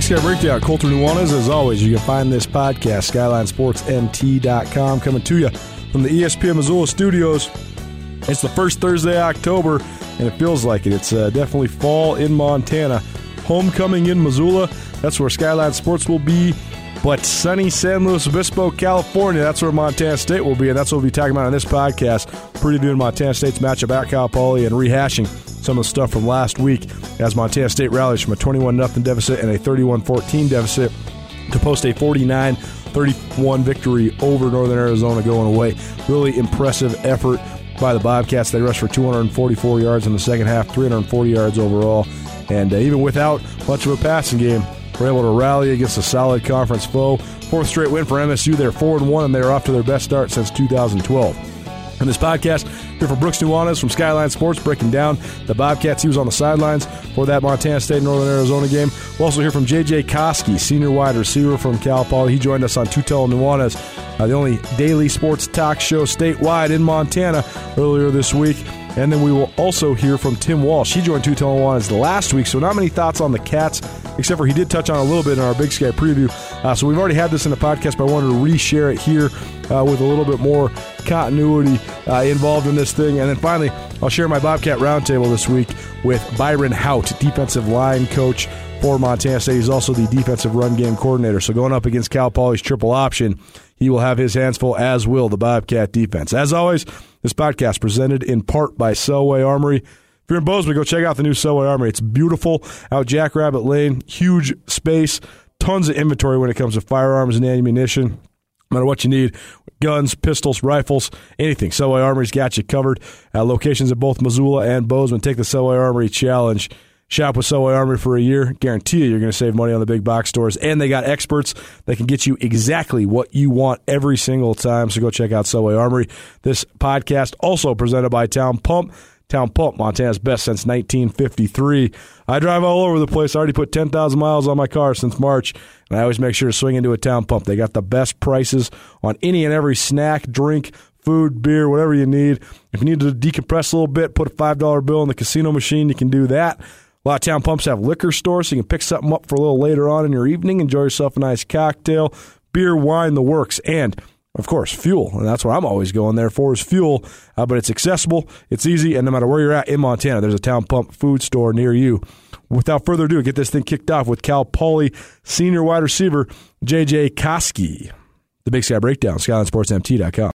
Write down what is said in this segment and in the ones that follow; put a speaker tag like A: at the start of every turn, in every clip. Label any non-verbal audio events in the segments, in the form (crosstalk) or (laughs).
A: Big Sky Breakdown, Colter Nuanez. As always, you can find this podcast, SkylineSportsMT.com, coming to you from the ESPN Missoula studios. It's the first Thursday of October, and it feels like it. It's uh, definitely fall in Montana. Homecoming in Missoula. That's where Skyline Sports will be. But sunny San Luis Obispo, California, that's where Montana State will be, and that's what we'll be talking about on this podcast. Previewing Montana State's matchup at Cal Poly and rehashing some of the stuff from last week as Montana State rallies from a 21 0 deficit and a 31 14 deficit to post a 49 31 victory over Northern Arizona going away. Really impressive effort by the Bobcats. They rushed for 244 yards in the second half, 340 yards overall. And uh, even without much of a passing game, we're able to rally against a solid conference foe. Fourth straight win for MSU. They're 4 and 1, and they're off to their best start since 2012. In this podcast, here for Brooks Nuanez from Skyline Sports, breaking down the Bobcats. He was on the sidelines for that Montana State Northern Arizona game. We'll also hear from J.J. Koski, senior wide receiver from Cal Poly. He joined us on Tutel Nuanez, uh, the only daily sports talk show statewide in Montana earlier this week. And then we will also hear from Tim Walsh. He joined Tutel Nuanez last week, so not many thoughts on the Cats, except for he did touch on a little bit in our Big Sky preview. Uh, so we've already had this in the podcast, but I wanted to reshare it here uh, with a little bit more continuity uh, involved in this thing. And then finally, I'll share my Bobcat Roundtable this week with Byron Hout, defensive line coach for Montana State. He's also the defensive run game coordinator. So going up against Cal Poly's triple option, he will have his hands full, as will the Bobcat defense. As always, this podcast presented in part by Selway Armory. If you're in Bozeman, go check out the new Selway Armory. It's beautiful out Jackrabbit Lane, huge space, tons of inventory when it comes to firearms and ammunition. No matter what you need, guns, pistols, rifles, anything. Selway Armory's got you covered. Uh, locations at both Missoula and Bozeman. Take the Selway Armory challenge. Shop with Selway Armory for a year. Guarantee you you're going to save money on the big box stores. And they got experts that can get you exactly what you want every single time. So go check out Selway Armory. This podcast also presented by Town Pump. Town Pump, Montana's best since 1953. I drive all over the place. I already put 10,000 miles on my car since March, and I always make sure to swing into a Town Pump. They got the best prices on any and every snack, drink, food, beer, whatever you need. If you need to decompress a little bit, put a $5 bill in the casino machine, you can do that. A lot of town pumps have liquor stores, so you can pick something up for a little later on in your evening, enjoy yourself a nice cocktail, beer, wine, the works. And of course, fuel, and that's what I'm always going there for is fuel. Uh, but it's accessible, it's easy, and no matter where you're at in Montana, there's a town pump food store near you. Without further ado, get this thing kicked off with Cal Poly senior wide receiver JJ Koski. The Big Sky Breakdown, SkylineSportsMT.com.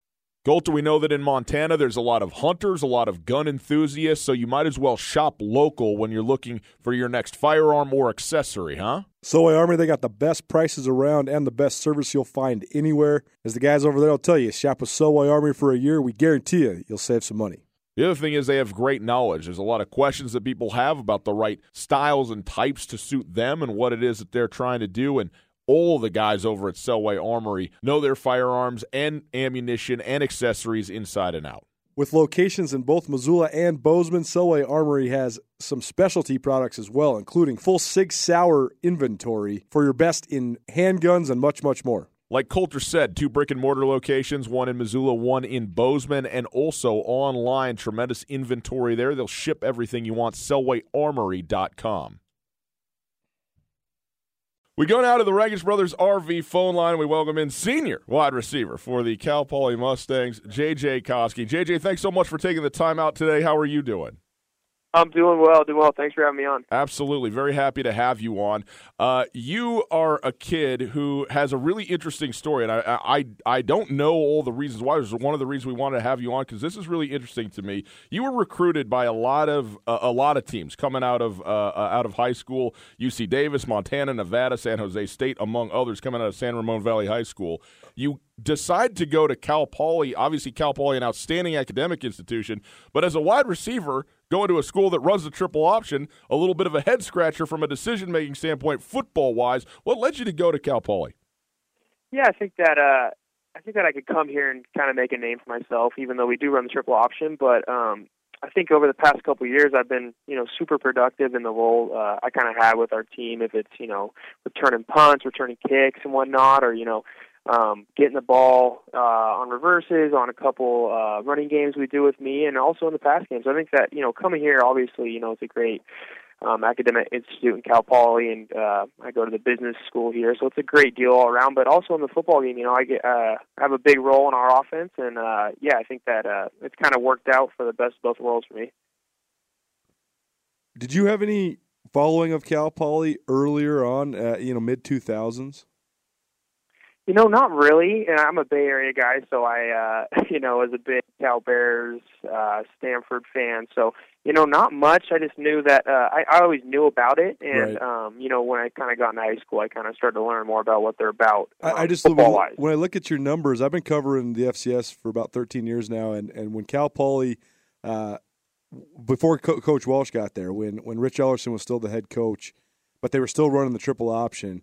B: Colter, we know that in Montana there's a lot of hunters, a lot of gun enthusiasts, so you might as well shop local when you're looking for your next firearm or accessory, huh?
A: Selway Armory, they got the best prices around and the best service you'll find anywhere. As the guys over there will tell you, shop with Selway Armory for a year. We guarantee you, you'll save some money.
B: The other thing is they have great knowledge. There's a lot of questions that people have about the right styles and types to suit them and what it is that they're trying to do. And all the guys over at Selway Armory know their firearms and ammunition and accessories inside and out.
A: With locations in both Missoula and Bozeman, Selway Armory has some specialty products as well, including full Sig Sauer inventory for your best in handguns and much, much more.
B: Like Colter said, two brick and mortar locations, one in Missoula, one in Bozeman, and also online. Tremendous inventory there. They'll ship everything you want. SelwayArmory.com. We go now to the Rangitsch Brothers RV phone line. And we welcome in senior wide receiver for the Cal Poly Mustangs, JJ Koski. JJ, thanks so much for taking the time out today. How are you doing?
C: I'm doing well, doing well. Thanks for having me on.
B: Absolutely, very happy to have you on. Uh, you are a kid who has a really interesting story, and I, I, I don't know all the reasons why. This is one of the reasons we wanted to have you on because this is really interesting to me. You were recruited by a lot of uh, a lot of teams coming out of uh, uh out of high school: UC Davis, Montana, Nevada, San Jose State, among others, coming out of San Ramon Valley High School. You decide to go to Cal Poly. Obviously, Cal Poly, an outstanding academic institution, but as a wide receiver, going to a school that runs the triple option, a little bit of a head scratcher from a decision making standpoint, football wise. What led you to go to Cal Poly?
C: Yeah, I think that uh, I think that I could come here and kind of make a name for myself, even though we do run the triple option. But um, I think over the past couple of years, I've been you know super productive in the role uh, I kind of had with our team. If it's you know returning punts, returning kicks, and whatnot, or you know um, getting the ball uh, on reverses, on a couple uh, running games we do with me, and also in the pass games. I think that you know coming here, obviously, you know, it's a great um, academic institute in Cal Poly, and uh, I go to the business school here. So it's a great deal all around. But also in the football game, you know, I get uh, have a big role in our offense, and uh, yeah, I think that uh, it's kind of worked out for the best of both worlds for me.
A: Did you have any following of Cal Poly earlier on, uh, you know, mid two thousands?
C: You know, not really. And I'm a Bay Area guy, so I, uh, (laughs) you know, was a big Cal Bears, uh, Stanford fan. So, you know, not much. I just knew that uh, I, I always knew about it, and
A: Right.
C: um, you know, when I kind of got into high school, I kind of started to learn more about what they're about.
A: I, I
C: um,
A: just
C: football wise.
A: when I look at your numbers, I've been covering the FCS for about 13 years now, and, and when Cal Poly, uh, before Co- Coach Walsh got there, when when Rich Ellerson was still the head coach, but they were still running the triple option,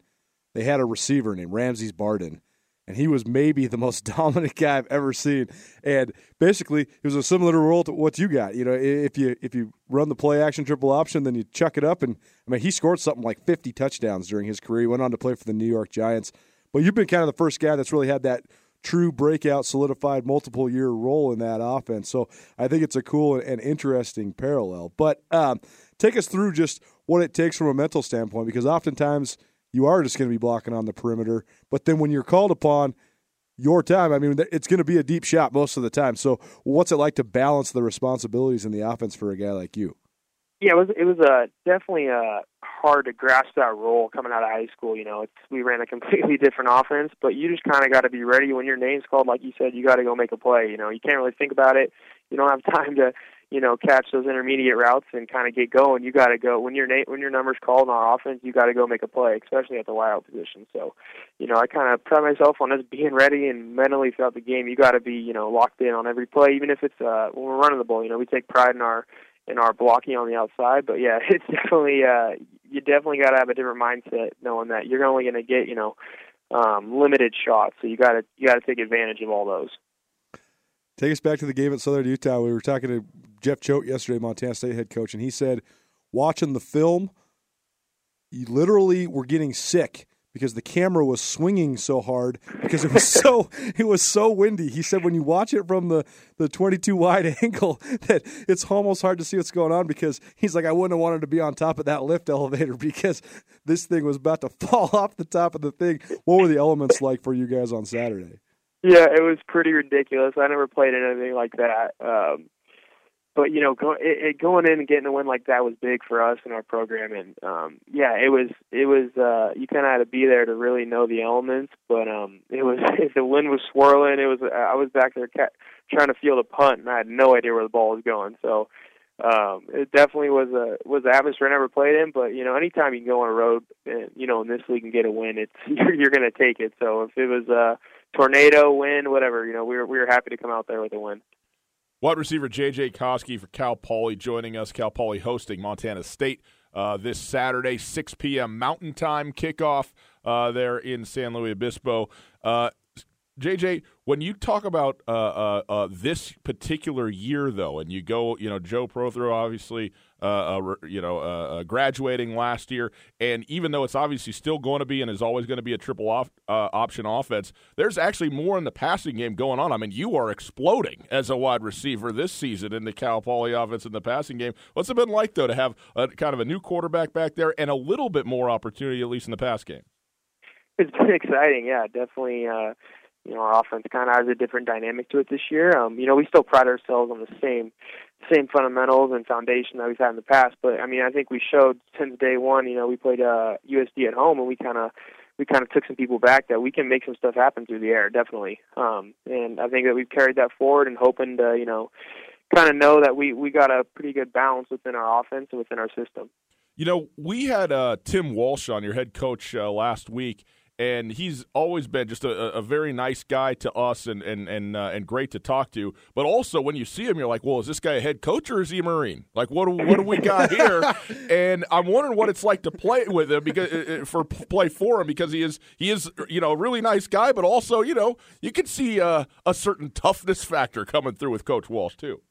A: they had a receiver named Ramses Barden, and he was maybe the most (laughs) dominant guy I've ever seen. And basically, it was a similar role to what you got. You know, if you if you run the play action triple option, then you chuck it up, and I mean, he scored something like 50 touchdowns during his career. He went on to play for the New York Giants. But you've been kind of the first guy that's really had that true breakout, solidified multiple year role in that offense. So I think it's a cool and, interesting parallel. But um, take us through just what it takes from a mental standpoint, because oftentimes you are just going to be blocking on the perimeter. But then when you're called upon your time, I mean, it's going to be a deep shot most of the time. So what's it like to balance the responsibilities in the offense for a guy like you?
C: Yeah, it was it was uh, definitely uh, hard to grasp that role coming out of high school. You know, it's, we ran a (laughs) completely different offense, but you just kind of got to be ready when your name's called. Like you said, you got to go make a play. You know, you can't really think about it. You don't have (laughs) time to you know catch those intermediate routes and kind of get going. You got to go when your name when your number's called on offense. You got to go make a play, especially at the wideout position. So, you know, I kind of pride myself on just (laughs) being ready and mentally throughout the game. You got to be you know locked in on every play, even if it's uh, when we're running the ball. You know, we take pride in our in our blocking on the outside. But yeah, (laughs) it's definitely uh, you definitely got to have a different mindset, knowing that you're only going to get you know um, limited shots. So you got to you got to take advantage of all those.
A: Take us back to the game at Southern Utah. We were talking to Jeff Choate yesterday, Montana State head coach, and he said, watching the film, you literally were getting sick because the camera was swinging so hard because it was (laughs) so it was so windy. He said when you watch it from the the 22 wide (laughs) angle that it's almost hard to see what's going on because he's like I wouldn't have wanted to be on top of that lift elevator (laughs) because this thing was about to fall off the top of the thing. What were the elements like for you guys on Saturday?
C: Yeah, it was pretty ridiculous. I never played anything like that. Um, but you know, go, it, it, going in and getting a win like that was big for us and our program, and um, yeah, it was. It was. Uh, you kind of had to be there to really know the elements. But um, it was. (laughs) The wind was swirling. It was. I was back there ca- trying to feel the punt, and I had no idea where the ball was going. So um, it definitely was a was the atmosphere I never played in. But you know, anytime you can go on a road, and you know, in this league and get a win, it's (laughs) you're, you're going to take it. So if it was a tornado, wind, whatever, you know, we were we were happy to come out there with a win.
B: Wide receiver J.J. Koski for Cal Poly joining us. Cal Poly hosting Montana State uh, this Saturday, 6 p.m. Mountain Time kickoff uh, there in San Luis Obispo. Uh, JJ, when you talk about uh, uh, uh, this particular year, though, and you go, you know, Joe Protheroe obviously, uh, uh, you know, uh, graduating last year, and even though it's obviously still going to be and is always going to be a triple off, option offense, there's actually more in the passing game going on. I mean, you are exploding as a wide receiver this season in the Cal Poly offense in the passing game. What's it been like though to have a, kind of a new quarterback back there and a little bit more opportunity, at least in the pass game?
C: It's been (laughs) exciting, yeah, definitely you know, our offense kind of has a different dynamic to it this year. Um, you know, we still pride ourselves on the same same fundamentals and foundation that we've had in the past. But I mean, I think we showed since day one. You know, we played uh, USD at home, and we kind of we kind of took some people back that we can make some stuff happen through the air, definitely. Um, and I think that we've carried that forward and hoping to, you know, kind of know that we we got a pretty good balance within our offense and within our system.
B: You know, we had uh, Tim Walsh on, your head coach, uh, last week and he's always been just a, a, very nice guy to us and and and uh, and great to talk to. But also, when you see him, you're like, well, is this guy a head coach or is he a Marine? Like, what do, what do we got here? (laughs) and I'm wondering what it's like to play with him because uh, for play for him because he is he is you know a really nice guy, but also you know you can see uh, a certain toughness factor coming through with Coach Walsh too.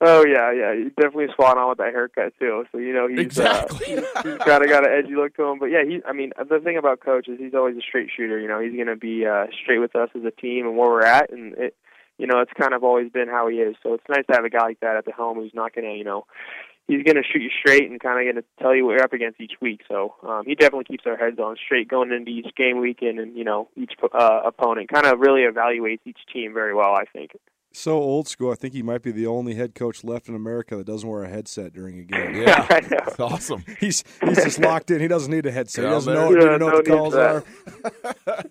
C: Oh yeah, yeah, he's definitely spot on with that haircut too. So you know he's
B: exactly.
C: uh, he's, got a got an edgy look to him. But yeah, he. I mean, the thing about coach is he's always a straight shooter. You know, he's going to be uh, straight with us as a team and where we're at, and it. You know, it's kind of always been how he is. So it's nice to have a guy like that at the helm who's not going to, you know, he's going to shoot you straight and kind of going to tell you what you're up against each week. So um, he definitely keeps our heads on straight going into each game weekend, and you know each uh, opponent kind of really evaluates each team very well. I think.
A: So old school. I think he might be the only head coach left in America that doesn't wear a headset during a game.
B: Yeah, (laughs) that's awesome.
A: He's he's just locked in. He doesn't need a headset. He doesn't know, yeah, know no what the calls are.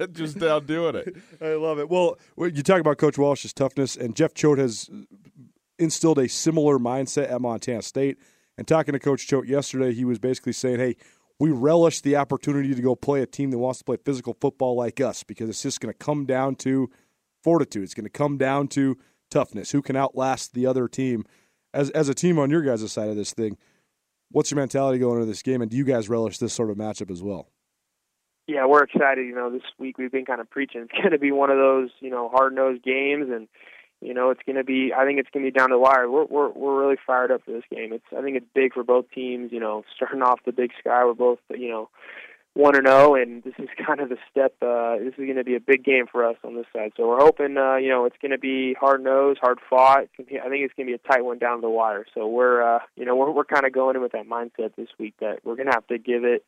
A: (laughs) (laughs)
B: just down doing it.
A: I love it. Well, you talk about Coach Walsh's toughness, and Jeff Choate has instilled a similar mindset at Montana State. And talking to Coach Choate yesterday, he was basically saying, "Hey, we relish the opportunity to go play a team that wants to play physical football like us because it's just going to come down to fortitude. It's going to come down to toughness. Who can outlast the other team? As as a team on your guys' side of this thing, what's your mentality going into this game, and do you guys relish this sort of matchup as well?
C: Yeah, we're excited. You know, this week we've been kind of preaching it's (laughs) going to be one of those you know hard nosed games, and you know it's going to be. I think it's going to be down to the wire. We're we're we're really fired up for this game. It's I think it's big for both teams. You know, (laughs) starting off the Big Sky, we're both you know one and zero, oh, and this is (laughs) kind of a step. Uh, this is going to be a big game for us on this side. So we're hoping, uh, you know, it's going to be hard nosed, hard fought. I think it's going to be a tight one down to the wire. So we're, uh, you know, we're we're kind of going in with that mindset this week that we're going to have to give it,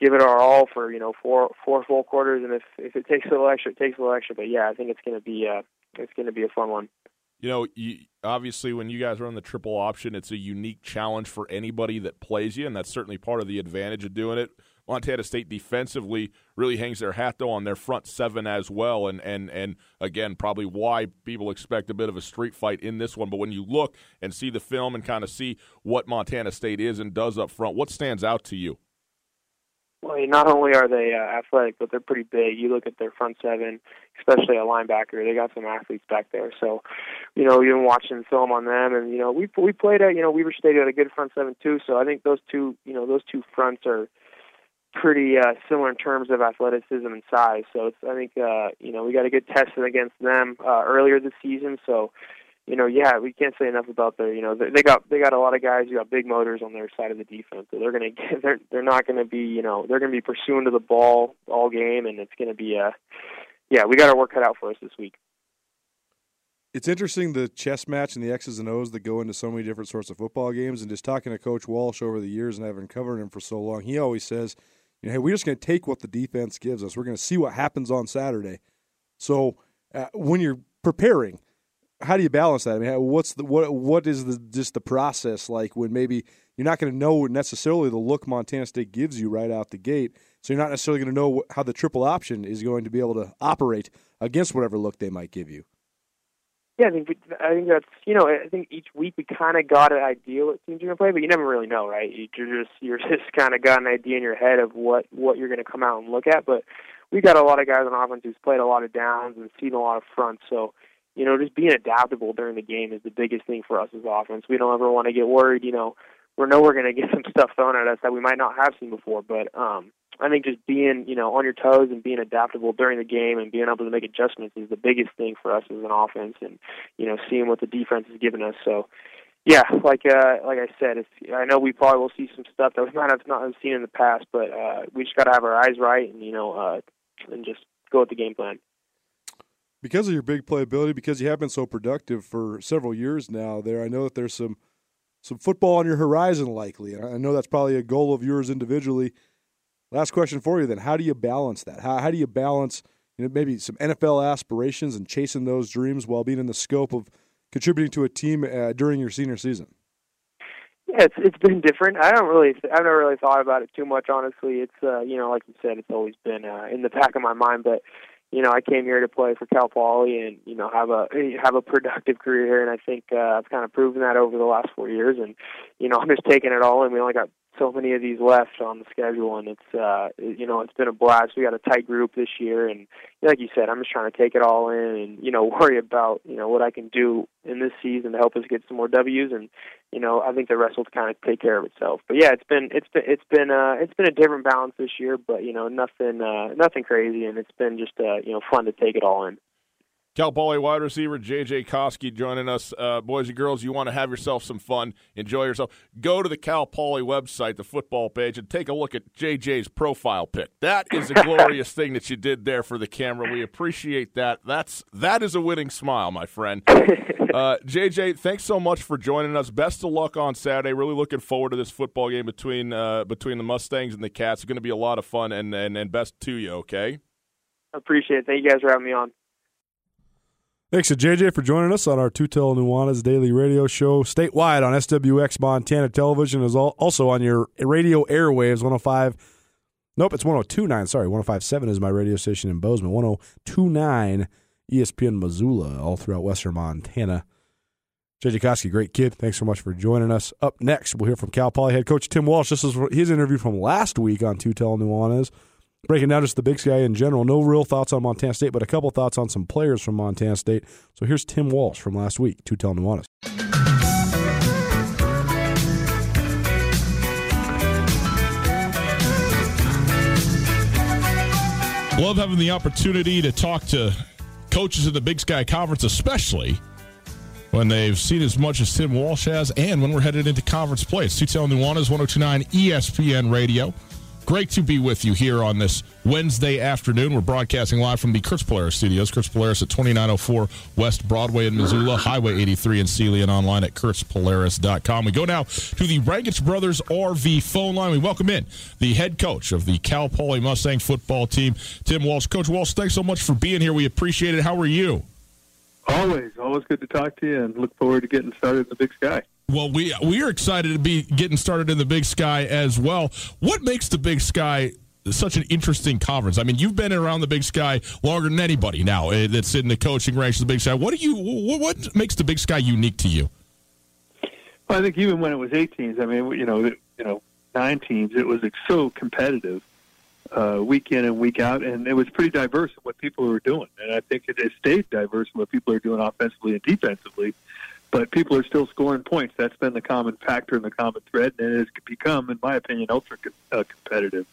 C: give it our all for you know four four full quarters, and if if it takes a little extra, it takes a little extra. But yeah, I think it's going to be uh, it's going to be a fun one.
B: You know, you, obviously, when you guys on the triple option, it's a unique challenge for anybody that plays you, and that's certainly part of the advantage of doing it. Montana State defensively really hangs their hat though on their front seven as well, and and and again probably why people expect a bit of a street fight in this one. But when you look and see the film and kind of see what Montana State is and does up front, what stands out to you?
C: Well, not only are they uh, athletic, but they're pretty big. You look at their front seven, especially a linebacker. They got some athletes back there. So, you know, been watching film on them, and you know, we we played at you know Weber State had a good front seven too. So I think those two, you know, those two fronts are pretty uh, similar in terms of athleticism and size. So it's I think uh, you know we got a good test against them uh, earlier this season. So you know yeah we can't say enough about their you know they got they got a lot of guys who got big motors on their side of the defense. So they're gonna (laughs) get, they're they're not gonna be you know they're gonna be pursuing to the ball all game, and it's gonna be a yeah we got our work cut out for us this week.
A: It's interesting the chess match and the X's and O's that go into so many different sorts of football games. And just talking to Coach Walsh over the years and having covered him for so long, he always says you know, hey, we're just going to take what the defense gives us. We're going to see what happens on Saturday. So uh, when you're preparing, how do you balance that? I mean, what's the what what is the just the process like when maybe you're not going to know necessarily the look Montana State gives you right out the gate, so you're not necessarily going to know how the triple option is going to be able to operate against whatever look they might give you.
C: Yeah, I think I think that's you know I think each week we kind of got an idea what teams going to play, but you never really know, right? You're just you're (laughs) just kind of got an idea in your head of what what you're to come out and look at. But we got a lot of guys on offense who's played a lot of downs and seen a lot of fronts, so you know just being adaptable during the game is the biggest thing for us as offense. We don't ever want to get worried, you know. We know we're going to get (laughs) some stuff thrown at us that we might not have seen before, but um I think just being, you know, on your toes and being adaptable during the game and being able to make adjustments is the biggest thing for us as an offense and, you know, seeing what the defense is giving us. So, yeah, like uh like I said, it's I know we probably will see some stuff that we (laughs) might have not have seen in the past, but uh we just got to have our eyes right and, you know, uh and just go with the game plan.
A: Because of your big playability, because you have been so productive for several years now there, I know that there's some some football on your horizon likely. And I know that's probably a goal of yours individually Last question for you then. How do you balance that? How, how do you balance you know, maybe some NFL aspirations and chasing those dreams while being in the scope of contributing to a team uh, during your senior season?
C: Yeah, it's it's been different. I don't really I've never really thought about it too much honestly. It's uh, you know, like you said, it's always been uh, in the back of my mind, but you know, I came here to play for Cal Poly and you know have a have a productive career here, and I think uh, I've kind of proven that over the last four years. And you know, I'm just taking it all in. We only got so many of these left on the schedule, and it's uh, you know it's been a blast. We got a tight group this year, and like you said, I'm just trying to take it all in and you know (laughs) worry about you know what I can do in this season to help us get some more W's, and you know I think the rest will kind of take care of itself. But yeah, it's been it's been it's been uh, it's been a different balance this year, but you know nothing uh, nothing crazy, and it's been just uh, you know fun to take it all in.
D: Cal Poly wide receiver J.J. Koski joining us. Uh, boys and girls, you want to have yourself some fun, enjoy yourself, go to the Cal Poly website, the football page, and take a look at J.J.'s profile pic. That is a (laughs) glorious thing that you did there for the camera. We appreciate that. That's that is a winning smile, my friend. (laughs) Uh, JJ, thanks so much for joining us. Best of luck on Saturday. Really looking forward to this football game between uh, between the Mustangs and the Cats. It's going to be a lot of fun, and, and, and best to you, okay?
C: Appreciate it. Thank you guys for having me on.
E: Thanks to JJ for joining us on our Tootell Nuanez daily radio show statewide on SWX Montana Television, is also on your radio airwaves 105. Nope, it's 1029. Sorry, 1057 is my radio station in Bozeman. 1029 ESPN Missoula, all throughout western Montana. JJ Koski, great kid. Thanks so much for joining us. Up next, we'll hear from Cal Poly head coach Tim Walsh. This is his interview from last week on Tootell Nuanez breaking down just the Big Sky in general. No real thoughts on Montana State, but a couple thoughts on some players from Montana State. So here's Tim Walsh from last week, Tootell Nuanez.
B: Love having the opportunity to talk to coaches in the Big Sky Conference, especially when they've seen as much as Tim Walsh has, and when we're headed into conference play. It's Tootell Nuanez, 1029 ESPN Radio. Great to be with you here on this Wednesday afternoon. We're broadcasting live from the Kurtz Polaris studios. Kurtz Polaris at 2904 West Broadway in Missoula, Highway 83 in Seeley, and online at kurtzpolaris.com. We go now to the Rangitsch Brothers RV phone line. We welcome in the head coach of the Cal Poly Mustang football team, Tim Walsh. Coach Walsh, thanks so much for being here. We appreciate it. How are you?
F: Always, always good to talk to you, and look forward to getting started in the Big Sky.
B: Well, we we are excited to be getting started in the Big Sky as well. What makes the Big Sky such an interesting conference? I mean, you've been around the Big Sky longer than anybody now eh, that's in the coaching ranks of the Big Sky. What do you what makes the Big Sky unique to you?
F: Well, I think even when it was eight teams, I mean, you know, you know, nine teams, it was so competitive uh, week in and week out, and it was pretty diverse in what people were doing. And I think it, it stayed diverse in what people are doing offensively and defensively but people are still scoring points. That's been the common factor and the common thread, and it has become, in my opinion, ultra uh, competitive.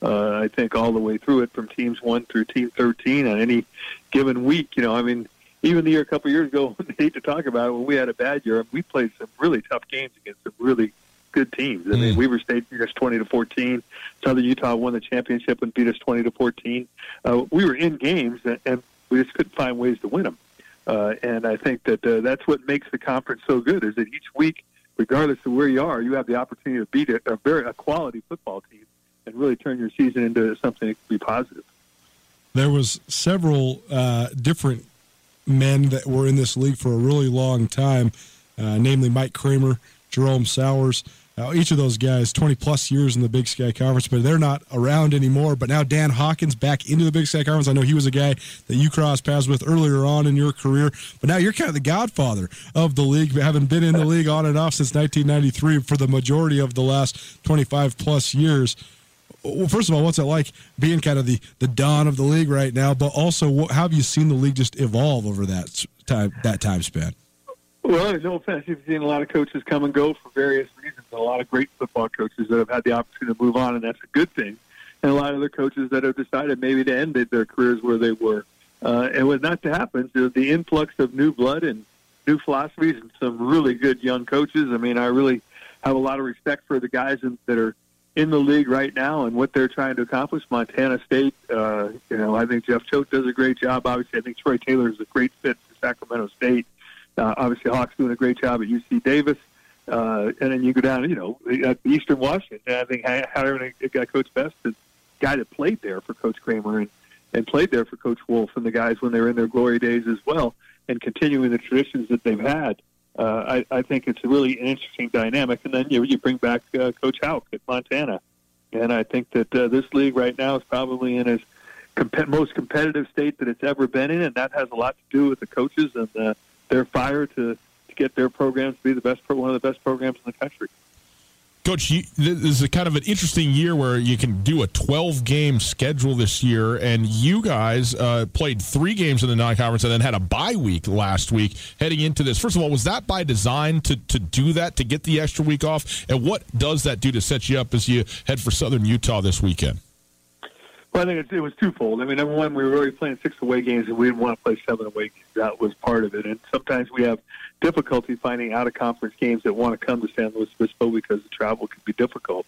F: Uh, I think all the way through it, from teams one through team thirteen, on any given week. You know, I mean, even the year a couple of years ago, (laughs) I hate to talk about it, when we had a bad year, we played some really tough games against some really good teams. I mean, mm. Weber State beat us twenty to fourteen. Southern Utah won the championship and beat us twenty to fourteen. Uh, we were in games, and, and we just couldn't find ways to win them. Uh, and I think that uh, that's what makes the conference so good is that each week, regardless of where you are, you have the opportunity to beat a, a very a quality football team and really turn your season into something that can be positive.
A: There was several uh, different men that were in this league for a really long time, uh, namely Mike Kramer, Jerome Souers, now, each of those guys, 20 plus years in the Big Sky Conference, but they're not around anymore. But now Dan Hawkins back into the Big Sky Conference. I know he was a guy that you crossed paths with earlier on in your career, but now you're kind of the godfather of the league, having been in the (laughs) league on and off since 1993 for the majority of the last 25 plus years. Well, first of all, what's it like being kind of the, the dawn of the league right now? But also, what, how have you seen the league just evolve over that time that time span?
F: Well, there's no offense. You've seen a lot of coaches come and go for various reasons. A lot of great football coaches that have had the opportunity to move on, and that's a good thing. And a lot of other coaches that have decided maybe to end their careers where they were. Uh, and was not to happen, so the influx of new blood and new philosophies and some really good young coaches. I mean, I really have a lot of respect for the guys in, that are in the league right now and what they're trying to accomplish. Montana State, uh, you know, I think Jeff Choate does a great job. Obviously, I think Troy Taylor is a great fit for Sacramento State. Uh, obviously, Hawks doing a great job at UC Davis. Uh, and then you go down, you know, at Eastern Washington. I think however it got Coach Best, the guy that played there for Coach Kramer and, and played there for Coach Wulff and the guys when they were in their glory days as well, and continuing the traditions that they've had. Uh, I, I think it's really an interesting dynamic. And then you, you bring back uh, Coach Hauck at Montana. And I think that uh, this league right now is probably in its comp- most competitive state that it's ever been in, and that has a lot to do with the coaches and the their fire to, to get their programs to be the best one of the best programs in the country.
B: Coach, you, this is a kind of an interesting year where you can do a 12 game schedule this year, and you guys uh, played three games in the non conference and then had a bye week last week heading into this. First of all, was that by design to, to do that, to get the extra week off? And what does that do to set you up as you head for Southern Utah this weekend?
F: Well, I think it, it was twofold. I mean, number one, we were already playing six away games, and we didn't want to play seven away games. That was part of it. And sometimes we have difficulty finding out of conference games that want to come to San Luis Obispo because the travel can be difficult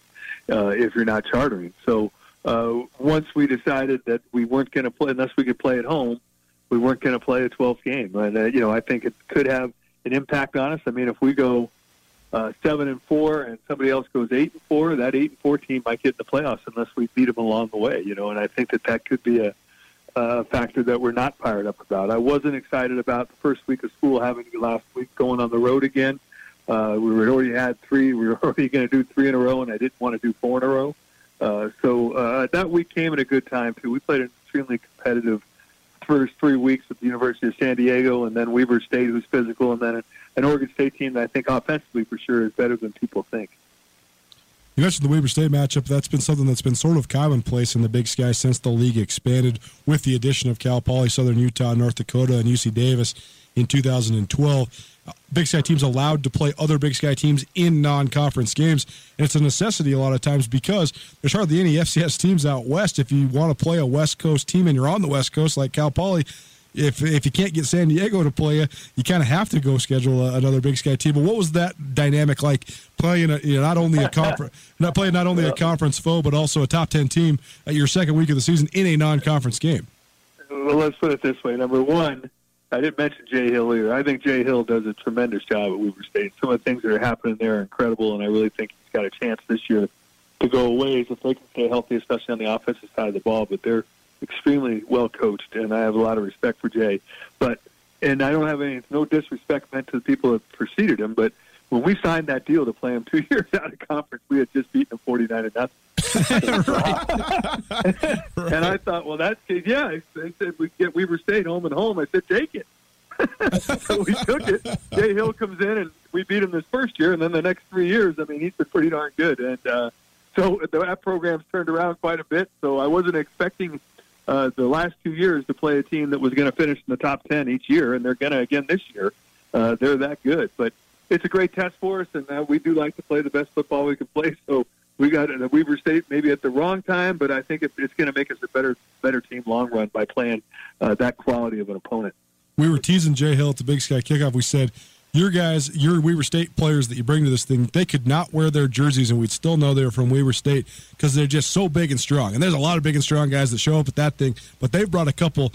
F: uh, if you're not chartering. So uh, once we decided that we weren't going to play unless we could play at home, we weren't going to play a 12th game. And uh, you know, I think it could have an impact on us. I mean, if we go uh, seven and four, and somebody else goes eight and four, that eight and four team might get in the playoffs unless we beat them along the way. You know, and I think that that could be a, a factor that we're not fired up about. I wasn't excited about the first week of school having last week going on the road again. Uh, we were already had three. We were (laughs) already going to do three in a row, and I didn't want to do four in a row. Uh, so uh, that week came at a good time too. We played an extremely competitive first three weeks with the University of San Diego, and then Weber State, who's physical, and then an Oregon State team that I think offensively for sure is better than people think.
A: You mentioned the Weber State matchup. That's been something that's been sort of commonplace in the Big Sky since the league expanded with the addition of Cal Poly, Southern Utah, North Dakota, and UC Davis in 2012. Big Sky teams allowed to play other Big Sky teams in non-conference games, and it's a necessity a lot of times because there's hardly any (laughs) FCS teams out west. If you want to play a West Coast team and you're on the West Coast like Cal Poly, if if you can't get San Diego to play you, you kind of have to go schedule a, another Big Sky team. But what was that dynamic like playing a, you know, not only a conference, (laughs) not playing not only a conference foe, but also a top ten team at your second week of the season in a non-conference game?
F: Well, let's put it this way: number one, I didn't mention Jay Hill either. I think Jay Hill does a tremendous job at Weber State. Some of the things that are happening there are incredible, and I really think he's got a chance this year to go away if they can stay healthy, especially on the offensive side of the ball. But they're extremely well coached, and I have a lot of respect for Jay. But and I don't have any no disrespect meant to the people that preceded him, but when we signed that deal to play him two (laughs) years out of conference, we had just beaten them forty nine to nothing. (laughs) and I thought, well, that's yeah. They said we get Weber State home and home. I said, take it. (laughs) so we took it. Jay Hill comes in and we beat him this first year, and then the next three years, I mean, he's been pretty darn good. And uh, so that program's turned around quite a bit. So I wasn't expecting uh, the last two years to play a team that was going to finish in the top ten each year, and they're going to again this year. Uh, they're that good, but it's a great test for us, and uh, we do like to play the best football we can play. So we got a Weber State maybe at the wrong time, but I think it, it's going to make us a better better team long run by playing uh, that quality of an opponent.
A: We were teasing Jay Hill at the Big Sky kickoff. We said your guys, your Weber State players that you bring to this thing, they could not wear their jerseys, and we'd still know they were from Weber State because they're just so big and strong. And there's a lot of big and strong guys that show up at that thing, but they've brought a couple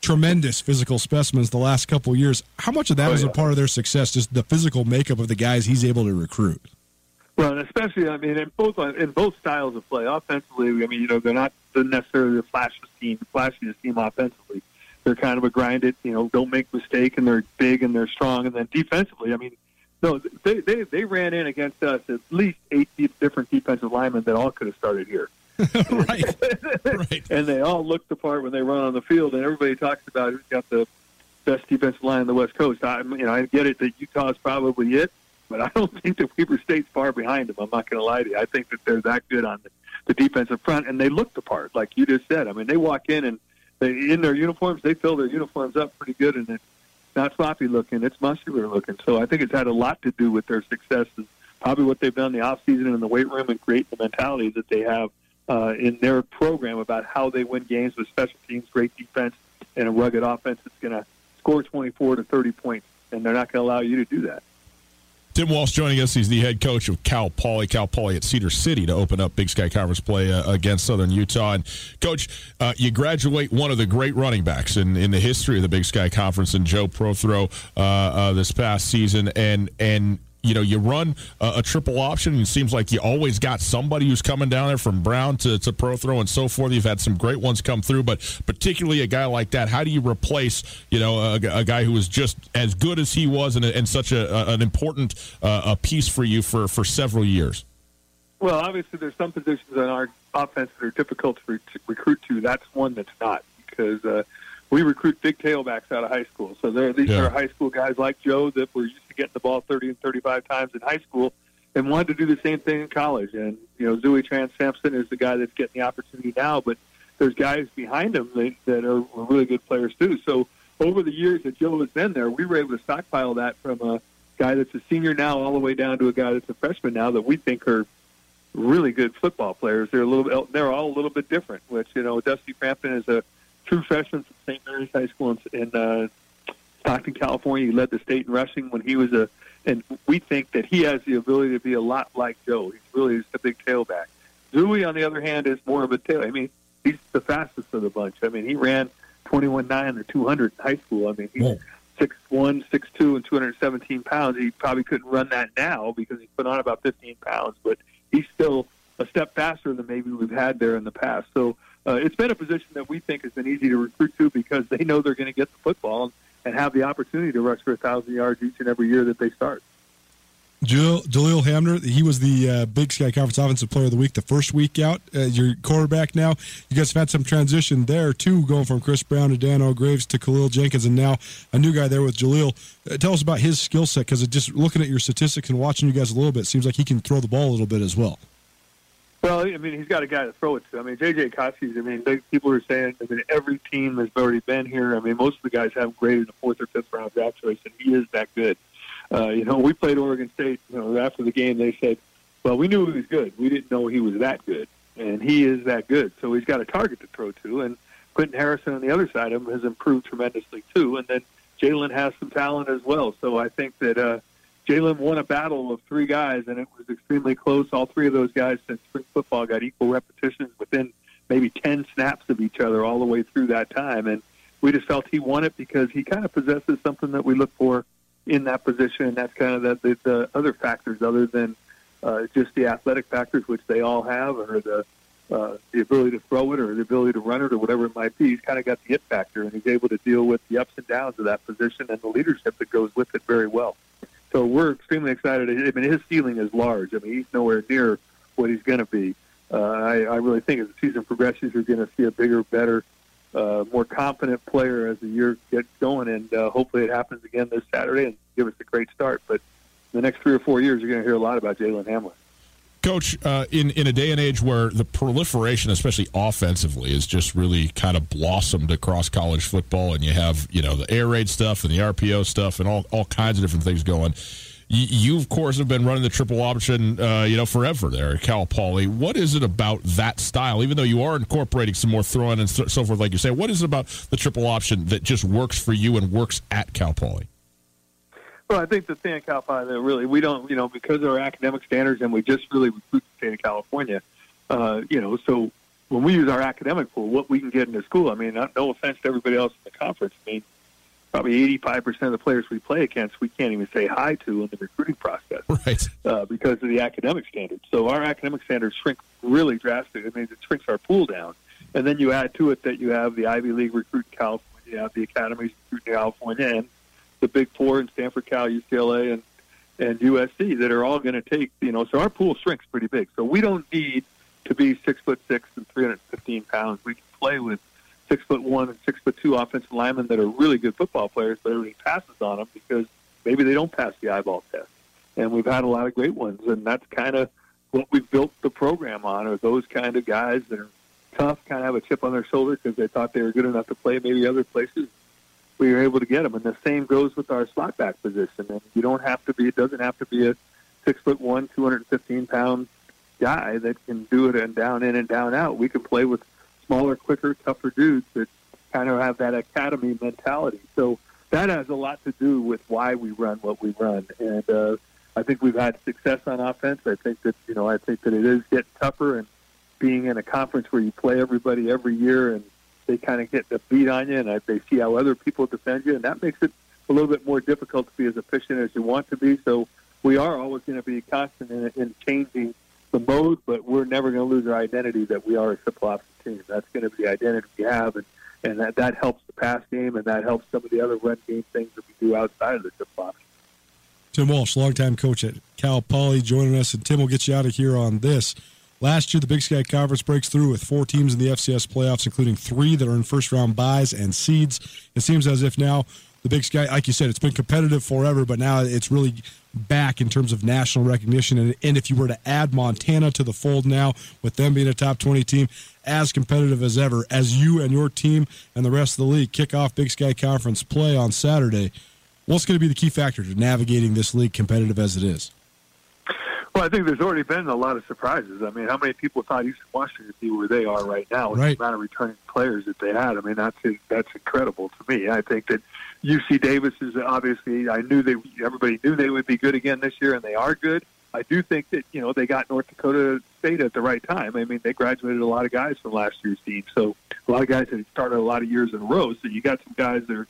A: tremendous physical specimens the last couple years. How much of that oh, was yeah. a part of their success? Just the physical makeup of the guys he's able to recruit.
F: Well, especially I mean, in both in both styles of play, offensively, I mean, you know, they're not necessarily the flashiest team, flashiest team offensively. They're kind of a grinded, you know, don't make mistake, and they're big and they're strong. And then defensively, I mean, no, they they they ran in against us at least eight different defensive linemen that all could have started here. (laughs)
A: right. right.
F: And they all look the part when they run on the field, and everybody talks about who's got the best defensive line on the West Coast. I, you know, I get it that Utah is probably it, but I don't think that Weber State's far behind them. I'm not going to lie to you. I think that they're that good on the, defensive front, and they look the part, like you just said. I mean, they walk in and they in their uniforms, they fill their uniforms up pretty good, and it's not sloppy looking; it's muscular looking. So I think it's had a lot to do with their success. And probably what they've done in the off season and in the weight room and create the mentality that they have uh, in their program about how they win games with special teams, great defense, and a rugged offense that's going to score 24 to 30 points, and they're not going to allow you to do that.
B: Tim Walsh joining us. He's the head coach of Cal Poly. Cal Poly at Cedar City to open up Big Sky Conference play uh, against Southern Utah. And coach, uh, you graduate one of the great running backs in, in the history of the Big Sky Conference, and Joe Protheroe uh, uh, this past season. And and you know, you run a, a, triple option, and it seems like you always got somebody who's coming down there from Brown to, to Protheroe and so forth. You've had some great ones come through, but particularly a guy like that, how do you replace, you know, a, a guy who was just as good as he was and, and such a, an important uh, a piece for you for, for several years?
F: Well, obviously, there's some positions on our offense that are difficult to, re- to recruit to. That's one that's not because uh, we recruit big tailbacks out of high school. So these yeah. are high school guys like Joe that were used to getting the ball 30 and 35 times in high school and wanted to do the same thing in college. And, you know, Duy Tran-Sampson is the guy that's getting the opportunity now, but there's guys behind him that, that are, are really good players too. So over the years that Joe has been there, we were able to stockpile that from a guy that's a senior now all the way down to a guy that's a freshman now that we think are really good football players. They're a little they're all a little bit different. Which you know, Dusty Frampton is a true freshman from St. Mary's High School in, in uh, Stockton, California. He led the state in rushing when he was a, and we think that he has the ability to be a lot like Joe. He's really just a big tailback. Duy, on the other hand, is more of a tail. I mean, he's the fastest of the bunch. I mean, he ran 21.9 or 200 in high school. I mean, he's six one, six two, and 217 pounds. He probably couldn't run that now because he put on about 15 pounds, but he's still a step faster than maybe we've had there in the past. So uh, it's been a position that we think has been easy to recruit to because they know they're going to get the football and have the opportunity to rush for a thousand yards each and every year that they start.
A: Jalen Hamler, he was the uh, Big Sky Conference Offensive Player of the Week the first week out. Uh, your quarterback now. You guys have had some transition there too, going from Chris Brown to Dano Graves to Khaleel Jenkins, and now a new guy there with Jalen. Uh, tell us about his skill set because just looking at your statistics and watching you guys a little bit, seems like he can throw the ball a little bit as well.
F: Well, I mean, he's got a guy to throw it to. I mean, J.J. Koskis, I mean, they, people are saying, I mean, every team has already been here. I mean, most of the guys have graded the fourth or fifth round draft choice, and he is that good. Uh, you know, we played Oregon State. You know, after the game, they said, "Well, we knew he was good. We didn't know he was that good, and he is that good. So he's got a target to throw to." And Quentin Harrison on the other side of him has improved tremendously too. And then Jalen has some talent as well. So I think that uh, Jalen won a battle of three guys, and it was extremely close. All three of those guys since spring football got equal repetitions within maybe ten snaps of each other all the way through that time. And we just felt he won it because he kind of possesses something that we look for in that position. And that's kind of the, the, the other factors other than uh, just the athletic factors, which they all have, or the uh, the ability to throw it or the ability to run it or whatever it might be. He's kind of got the it factor, and he's able to deal with the ups and downs of that position and the leadership that goes with it very well. So we're extremely excited. I mean, his ceiling is large. I mean, he's nowhere near what he's going to be. Uh, I, I really think as the season progresses, you're going to see a bigger, better, uh, more confident player as the year gets going, and uh, hopefully it happens again this Saturday and give us a great start. But the next three or four years, you're going to hear a lot about Jalen Hamler.
B: Coach, uh, in in a day and age where the proliferation, especially offensively, is just really kind of blossomed across college football, and you have you know the air raid stuff and the RPO stuff and all all kinds of different things going you, of course, have been running the triple option, uh, you know, forever there at Cal Poly. What is it about that style, even though you are incorporating some more throwing and so forth, like you say? What is it about the triple option that just works for you and works at Cal Poly?
F: Well, I think the thing at Cal Poly that really we don't, you know, because of our academic standards and we just really recruit the state of California, uh, you know, so when we use our academic pool, what we can get into school. I mean, not, no offense to everybody else in the conference. I mean, probably 85% of the players we play against, we can't even say hi to in the recruiting process. (laughs)
B: Right.
F: Uh, because of the academic standards. So our academic standards shrink really drastically. I mean, it shrinks our pool down. And then you add to it that you have the Ivy League recruiting California, you have the academies recruit in California, and the Big Four in Stanford, Cal, UCLA, and and USC that are all going to take, you know, so our pool shrinks pretty big. So we don't need to be six foot six and 315 pounds. We can play with six foot one and six foot two offensive linemen that are really good football players, but everybody passes on them because maybe they don't pass the eyeball test. And we've had a lot of great ones, and that's kind of what we've built the program on. Are those kind of guys that are tough, kind of have a chip on their shoulder because they thought they were good enough to play maybe other places. We were able to get them, and the same goes with our slot back position. And you don't have to be; it doesn't have to be a six foot one, two hundred and fifteen pound guy that can do it and down in and down out. We can play with smaller, quicker, tougher dudes that kind of have that academy mentality. So that has a lot to do with why we run what we run. And uh, I think we've had success on offense. I think that you know I think that it is getting tougher and being in a conference where you play everybody every year and they kind of get the beat on you and they see how other people defend you and that makes it a little bit more difficult to be as efficient as you want to be. So we are always going to be constant in, in changing the mode, but we're never going to lose our identity that we are a triple option team. That's going to be the identity we have, and, and that, that helps the pass game, and that helps some of the other run game things that we do outside of the triple option.
A: Tim Walsh, longtime coach at Cal Poly, joining us, and Tim will get you out of here on this. Last year, the Big Sky Conference breaks through with four teams in the FCS playoffs, including three that are in first round buys and seeds. It seems as if now the Big Sky, like you said, it's been competitive forever, but now it's really back in terms of national recognition. And, and, if you were to add Montana to the fold now, with them being a top 20 team, as competitive as ever, as you and your team and the rest of the league kick off Big Sky Conference play on Saturday, what's going to be the key factor to navigating this league competitive as it is?
F: Well, I think there's already been a lot of surprises. I mean, how many people thought Eastern Washington would be where they are right now with
G: right.
F: the amount of returning players that they had? I mean, that's that's incredible to me. I think that UC Davis is obviously. I knew they everybody knew they would be good again this year, and they are good. I do think that you know they got North Dakota State at the right time. I mean, they graduated a lot of guys from last year's team, so a lot of guys had started a lot of years in a row. So you got some guys that are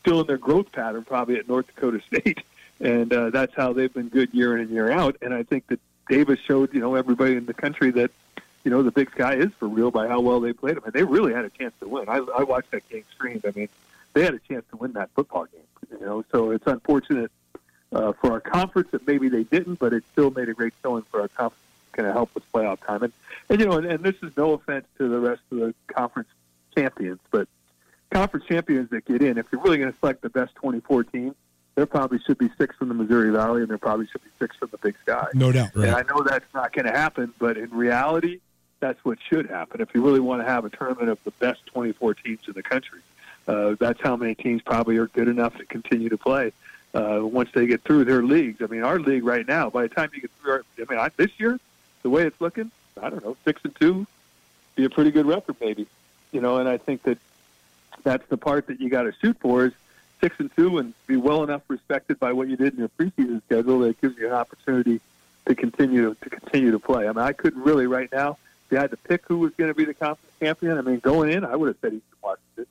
F: still in their growth pattern, probably at North Dakota (laughs) State, and uh, that's how they've been good year in and year out. And I think that Davis showed you know everybody in the country that you know the Big Sky is for real by how well they played. I mean, they really had a chance to win. I, I watched that game streamed. I mean, they had a chance to win that football game. You know, so it's unfortunate uh, for our conference that maybe they didn't, but it still made a great showing for our conference. Going to help with playoff time, and, and you know, and, and this is no offense to the rest of the conference champions, but conference champions that get in, if you're really going to select the best 24 teams, there probably should be six from the Missouri Valley, and there probably should be six from the Big Sky.
G: No doubt.
F: Right. And I know that's not going to happen, but in reality, that's what should happen. If you really want to have a tournament of the best 24 teams in the country, uh, that's how many teams probably are good enough to continue to play uh, once they get through their leagues. I mean, our league right now, by the time you get through, our, I mean, I, this year, the way it's looking, I don't know, six and two, be a pretty good record, maybe. You know, and I think that that's the part that you got to shoot for is six and two and be well enough respected by what you did in your preseason schedule that it gives you an opportunity to continue to continue to play. I mean, I couldn't really right now. If you had to pick who was going to be the conference champion, I mean, going in, I would have said Eastern Washington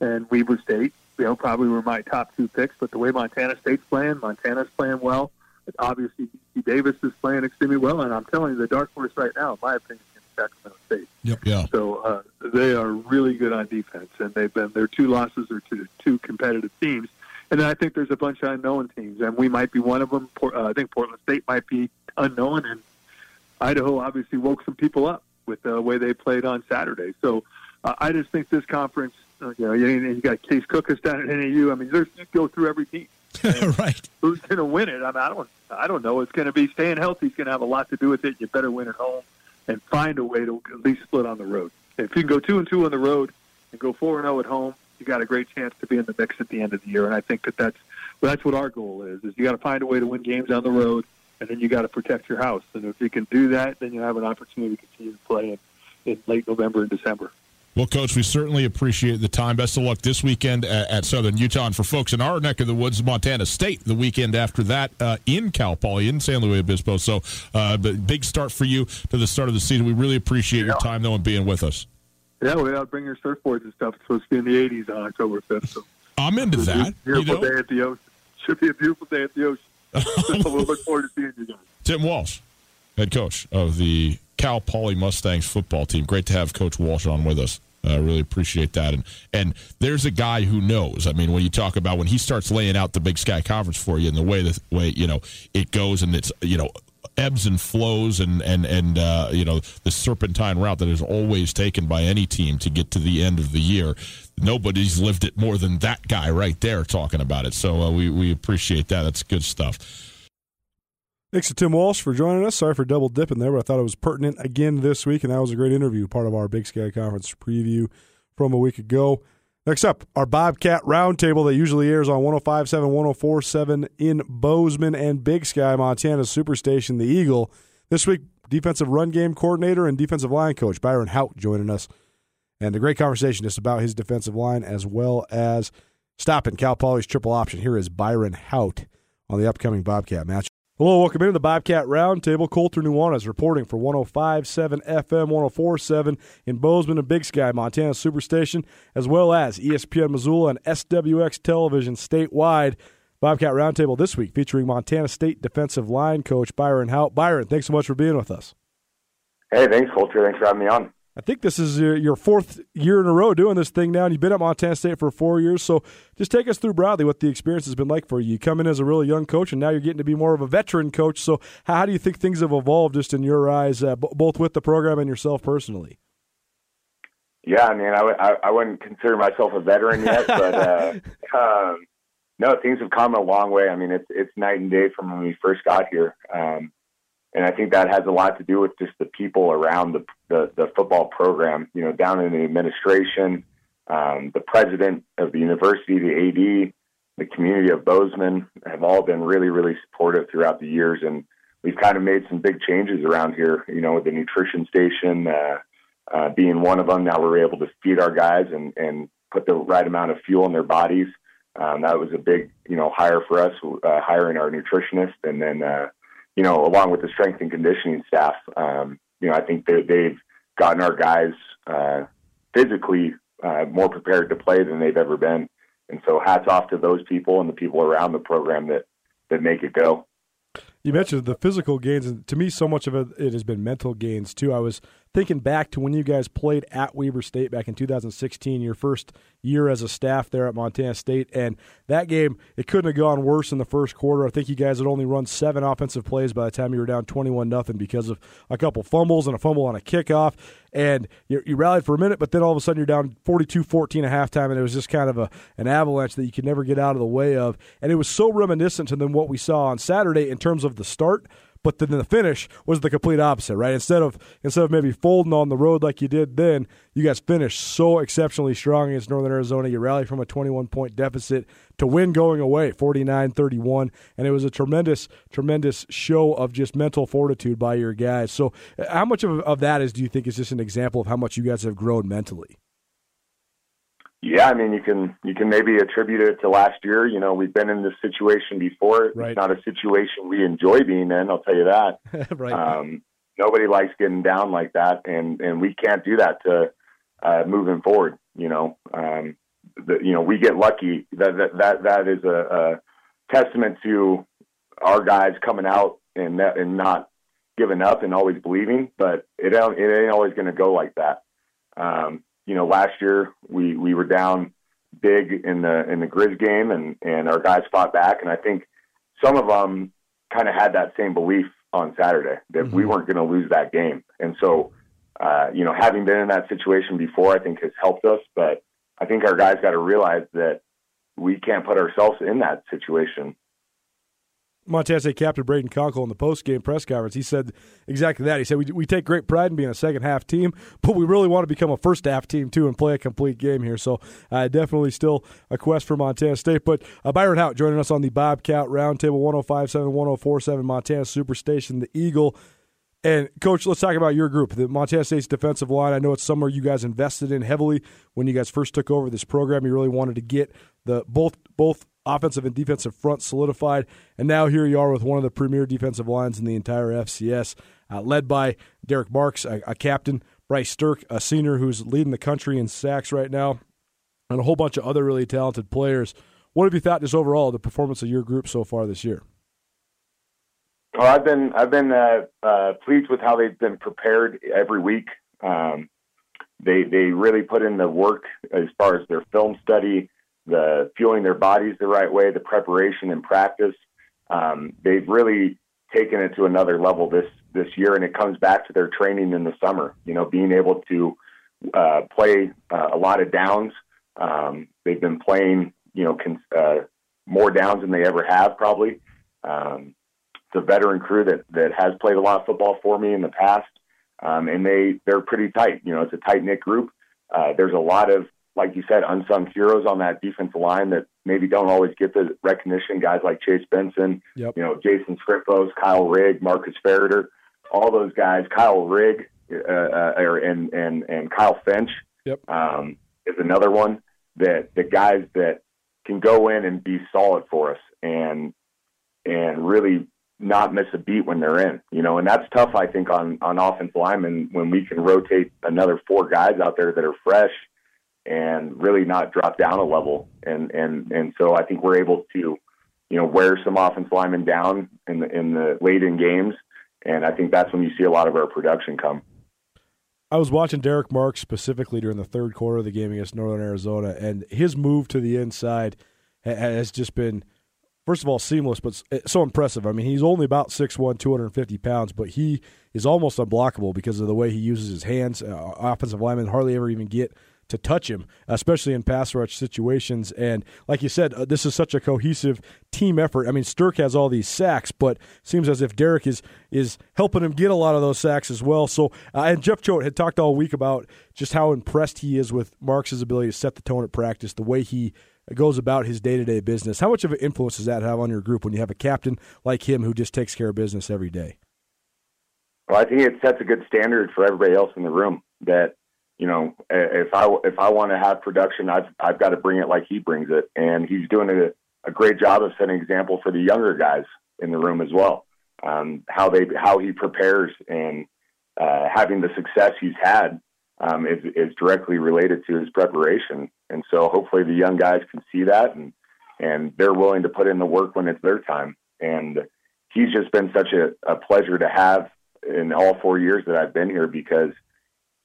F: and Weber State. You know, probably were my top two picks. But the way Montana State's playing, Montana's playing well. Obviously, UC Davis is playing extremely well, and I'm telling you, the dark horse right now, in my opinion, Sacramento State.
G: Yep.
H: Yeah.
F: So uh, they are really good on defense, and they've been their two losses are to two competitive teams. And then I think there's a bunch of unknown teams, and we might be one of them. Por- uh, I think Portland State might be unknown, and Idaho obviously woke some people up with the way they played on Saturday. So uh, I just think this conference, uh, you know, you, you got Case Cookus down at NAU. I mean, there's you go through every team. (laughs)
G: right.
F: Who's going to win it? I mean, I don't, I don't know. It's going to be staying healthy. It's going to have a lot to do with it. You better win at home and find a way to at least split on the road. If you can go two and two on the road and go four and zero at home, you got a great chance to be in the mix at the end of the year. And I think that that's well, that's what our goal is: is you got to find a way to win games on the road, and then you got to protect your house. And if you can do that, then you have an opportunity to continue to play in, in late November and December.
H: Well, Coach, we certainly appreciate the time. Best of luck this weekend at, at, Southern Utah. And for folks in our neck of the woods, Montana State, the weekend after that uh, in Cal Poly, in San Luis Obispo. So, uh, big start for you to the start of the season. We really appreciate yeah. your time, though, and being with us.
F: Yeah, we ought to bring your surfboards and stuff. It's supposed to be in the 80s on October 5th. So
H: I'm into that.
F: Beautiful
H: you know?
F: day at the ocean. Should be a beautiful day at the ocean. (laughs) (laughs) we'll look forward to seeing you guys.
H: Tim Walsh, head coach of the Cal Poly Mustangs football team. Great to have Coach Walsh on with us. I really appreciate that. And and there's a guy who knows. I mean, when you talk about when he starts laying out the Big Sky Conference for you and the way the way you know it goes and it's you know ebbs and flows and and and uh, you know the serpentine route that is always taken by any team to get to the end of the year. Nobody's lived it more than that guy right there talking about it. So uh, we we appreciate that. That's good stuff.
A: Thanks to Tim Walsh for joining us. Sorry for double dipping there, but I thought it was pertinent again this week, and that was a great interview, part of our Big Sky Conference preview from a week ago. Next up, our Bobcat Roundtable that usually airs on 1057, 1047 in Bozeman and Big Sky, Montana's superstation, the Eagle. This week, defensive run game coordinator and defensive line coach Byron Hout joining us. And a great conversation just about his defensive line as well as stopping Cal Poly's triple option. Here is Byron Hout on the upcoming Bobcat match. Hello, welcome into the Bobcat Roundtable. Colter Nuanez reporting for 105.7 FM, 104.7 in Bozeman and Big Sky, Montana Superstation, as well as ESPN Missoula and SWX Television statewide. Bobcat Roundtable this week featuring Montana State defensive line coach Byron Hout. Byron, thanks so much for being with us.
I: Hey, thanks, Colter. Thanks for having me on.
A: I think this is your fourth year in a row doing this thing now, and you've been at Montana State for four years. So just take us through broadly what the experience has been like for you. You come in as a really young coach, and now you're getting to be more of a veteran coach. So how do you think things have evolved just in your eyes, uh, b- both with the program and yourself personally?
I: Yeah, I mean, I w- I, I wouldn't consider myself a veteran yet, (laughs) but uh, um, no, things have come a long way. I mean, it's it's night and day from when we first got here. Um, and I think that has a lot to do with just the people around the the, the football program. You know, down in the administration, um, the president of the university, the AD, the community of Bozeman have all been really, really supportive throughout the years. And we've kind of made some big changes around here. You know, with the nutrition station uh, uh, being one of them. Now we're able to feed our guys and and put the right amount of fuel in their bodies. Um, that was a big, you know, hire for us, uh, hiring our nutritionist, and then, uh, you know, along with the strength and conditioning staff. Um, you know, I think they, they've gotten our guys uh, physically uh, more prepared to play than they've ever been. And so, hats off to those people and the people around the program that that make it go.
A: You mentioned the physical gains, and to me, so much of it, it has been mental gains too. I was thinking back to when you guys played at Weber State back in 2016, your first year as a staff there at Montana State, and that game it couldn't have gone worse in the first quarter. I think you guys had only run seven offensive plays by the time you were down 21 nothing because of a couple fumbles and a fumble on a kickoff, and you, you, rallied for a minute, but then all of a sudden you're down 42-14 at halftime, and it was just kind of a, an avalanche that you could never get out of the way of, and it was so reminiscent to then what we saw on Saturday in terms of the start but then the finish was the complete opposite, right? Instead of instead of maybe folding on the road like you did then, you guys finished so exceptionally strong against Northern Arizona. You rallied from a 21 point deficit to win going away, 49-31, and it was a tremendous tremendous show of just mental fortitude by your guys. So, how much of, of that is do you think is just an example of how much you guys have grown mentally?
I: Yeah, I mean, you can you can maybe attribute it to last year. You know, we've been in this situation before.
A: Right.
I: It's not a situation we enjoy being in. I'll tell you that. (laughs)
A: right.
I: Um, nobody likes getting down like that, and and we can't do that to uh, moving forward. You know, um, the, you know, we get lucky. That that that, that is a, a testament to our guys coming out and that, and not giving up and always believing. But it it ain't always going to go like that. Um, you know, last year we we were down big in the in the Grizz game, and and our guys fought back, and I think some of them kind of had that same belief on Saturday that mm-hmm. we weren't going to lose that game, and so. Uh, you know, having been in that situation before, I think has helped us. But I think our guys got to realize that we can't put ourselves in that situation
A: Montana State captain Braden Konkol in the post-game press conference, he said exactly that. He said, we, we take great pride in being a second-half team, but we really want to become a first-half team, too, and play a complete game here. So uh, definitely still a quest for Montana State. But uh, Byron Hout joining us on the Bobcat Roundtable 105.7, 104.7 Montana Superstation, the Eagle. And, Coach, let's talk about your group, the Montana State's defensive line. I know it's somewhere you guys invested in heavily when you guys first took over this program. You really wanted to get the both both offensive and defensive front solidified. And now here you are with one of the premier defensive lines in the entire FCS, uh, led by Derek Marks, a, a, captain, Bryce Sterk, a senior who's leading the country in sacks right now, and a whole bunch of other really talented players. What have you thought just overall the performance of your group so far this year?
I: Well, I've been I've been uh, uh, pleased with how they've been prepared every week. Um, they they really put in the work as far as their film study, the fueling their bodies the right way, the preparation and practice. Um, they've really taken it to another level this this year, and it comes back to their training in the summer. You know, being able to uh, play uh, a lot of downs. Um, they've been playing, you know, cons- uh, more downs than they ever have probably. Um, it's a veteran crew that that has played a lot of football for me in the past, um, and they they're pretty tight. You know, it's a tight knit group. Uh, there's a lot of like you said, unsung heroes on that defensive line that maybe don't always get the recognition. Guys like Chase Benson,
A: yep.
I: you know, Jason Scripos, Kyle Rigg, Marcus Ferreter, all those guys. Kyle Rigg uh, uh, and and and Kyle Finch
A: yep.
I: um, is another one that the guys that can go in and be solid for us and and really not miss a beat when they're in, you know, and that's tough. I think on on offensive linemen when we can rotate another four guys out there that are fresh and really not drop down a level. And and and so I think we're able to, you know, wear some offense linemen down in the in the late in games, and I think that's when you see a lot of our production come.
A: I was watching Derek Marks specifically during the third quarter of the game against Northern Arizona, and his move to the inside has just been, first of all, seamless, but so impressive. I mean, he's only about 6'1", 250 pounds, but he is almost unblockable because of the way he uses his hands. Uh, offensive linemen hardly ever even get – to touch him, especially in pass rush situations. And like you said, uh, this is such a cohesive team effort. I mean, Sterk has all these sacks, but seems as if Derek is is helping him get a lot of those sacks as well. So, uh, and Jeff Choate had talked all week about just how impressed he is with Marks' ability to set the tone at practice, the way he goes about his day to day business. How much of an influence does that have on your group when you have a captain like him who just takes care of business every day?
I: Well, I think it sets a good standard for everybody else in the room. That you know, if I if I want to have production, I've I've got to bring it like he brings it, and he's doing a, a great job of setting example for the younger guys in the room as well. Um, how they how he prepares and uh, having the success he's had um, is, is directly related to his preparation. And so hopefully the young guys can see that and, and they're willing to put in the work when it's their time. And he's just been such a, a pleasure to have in all four years that I've been here because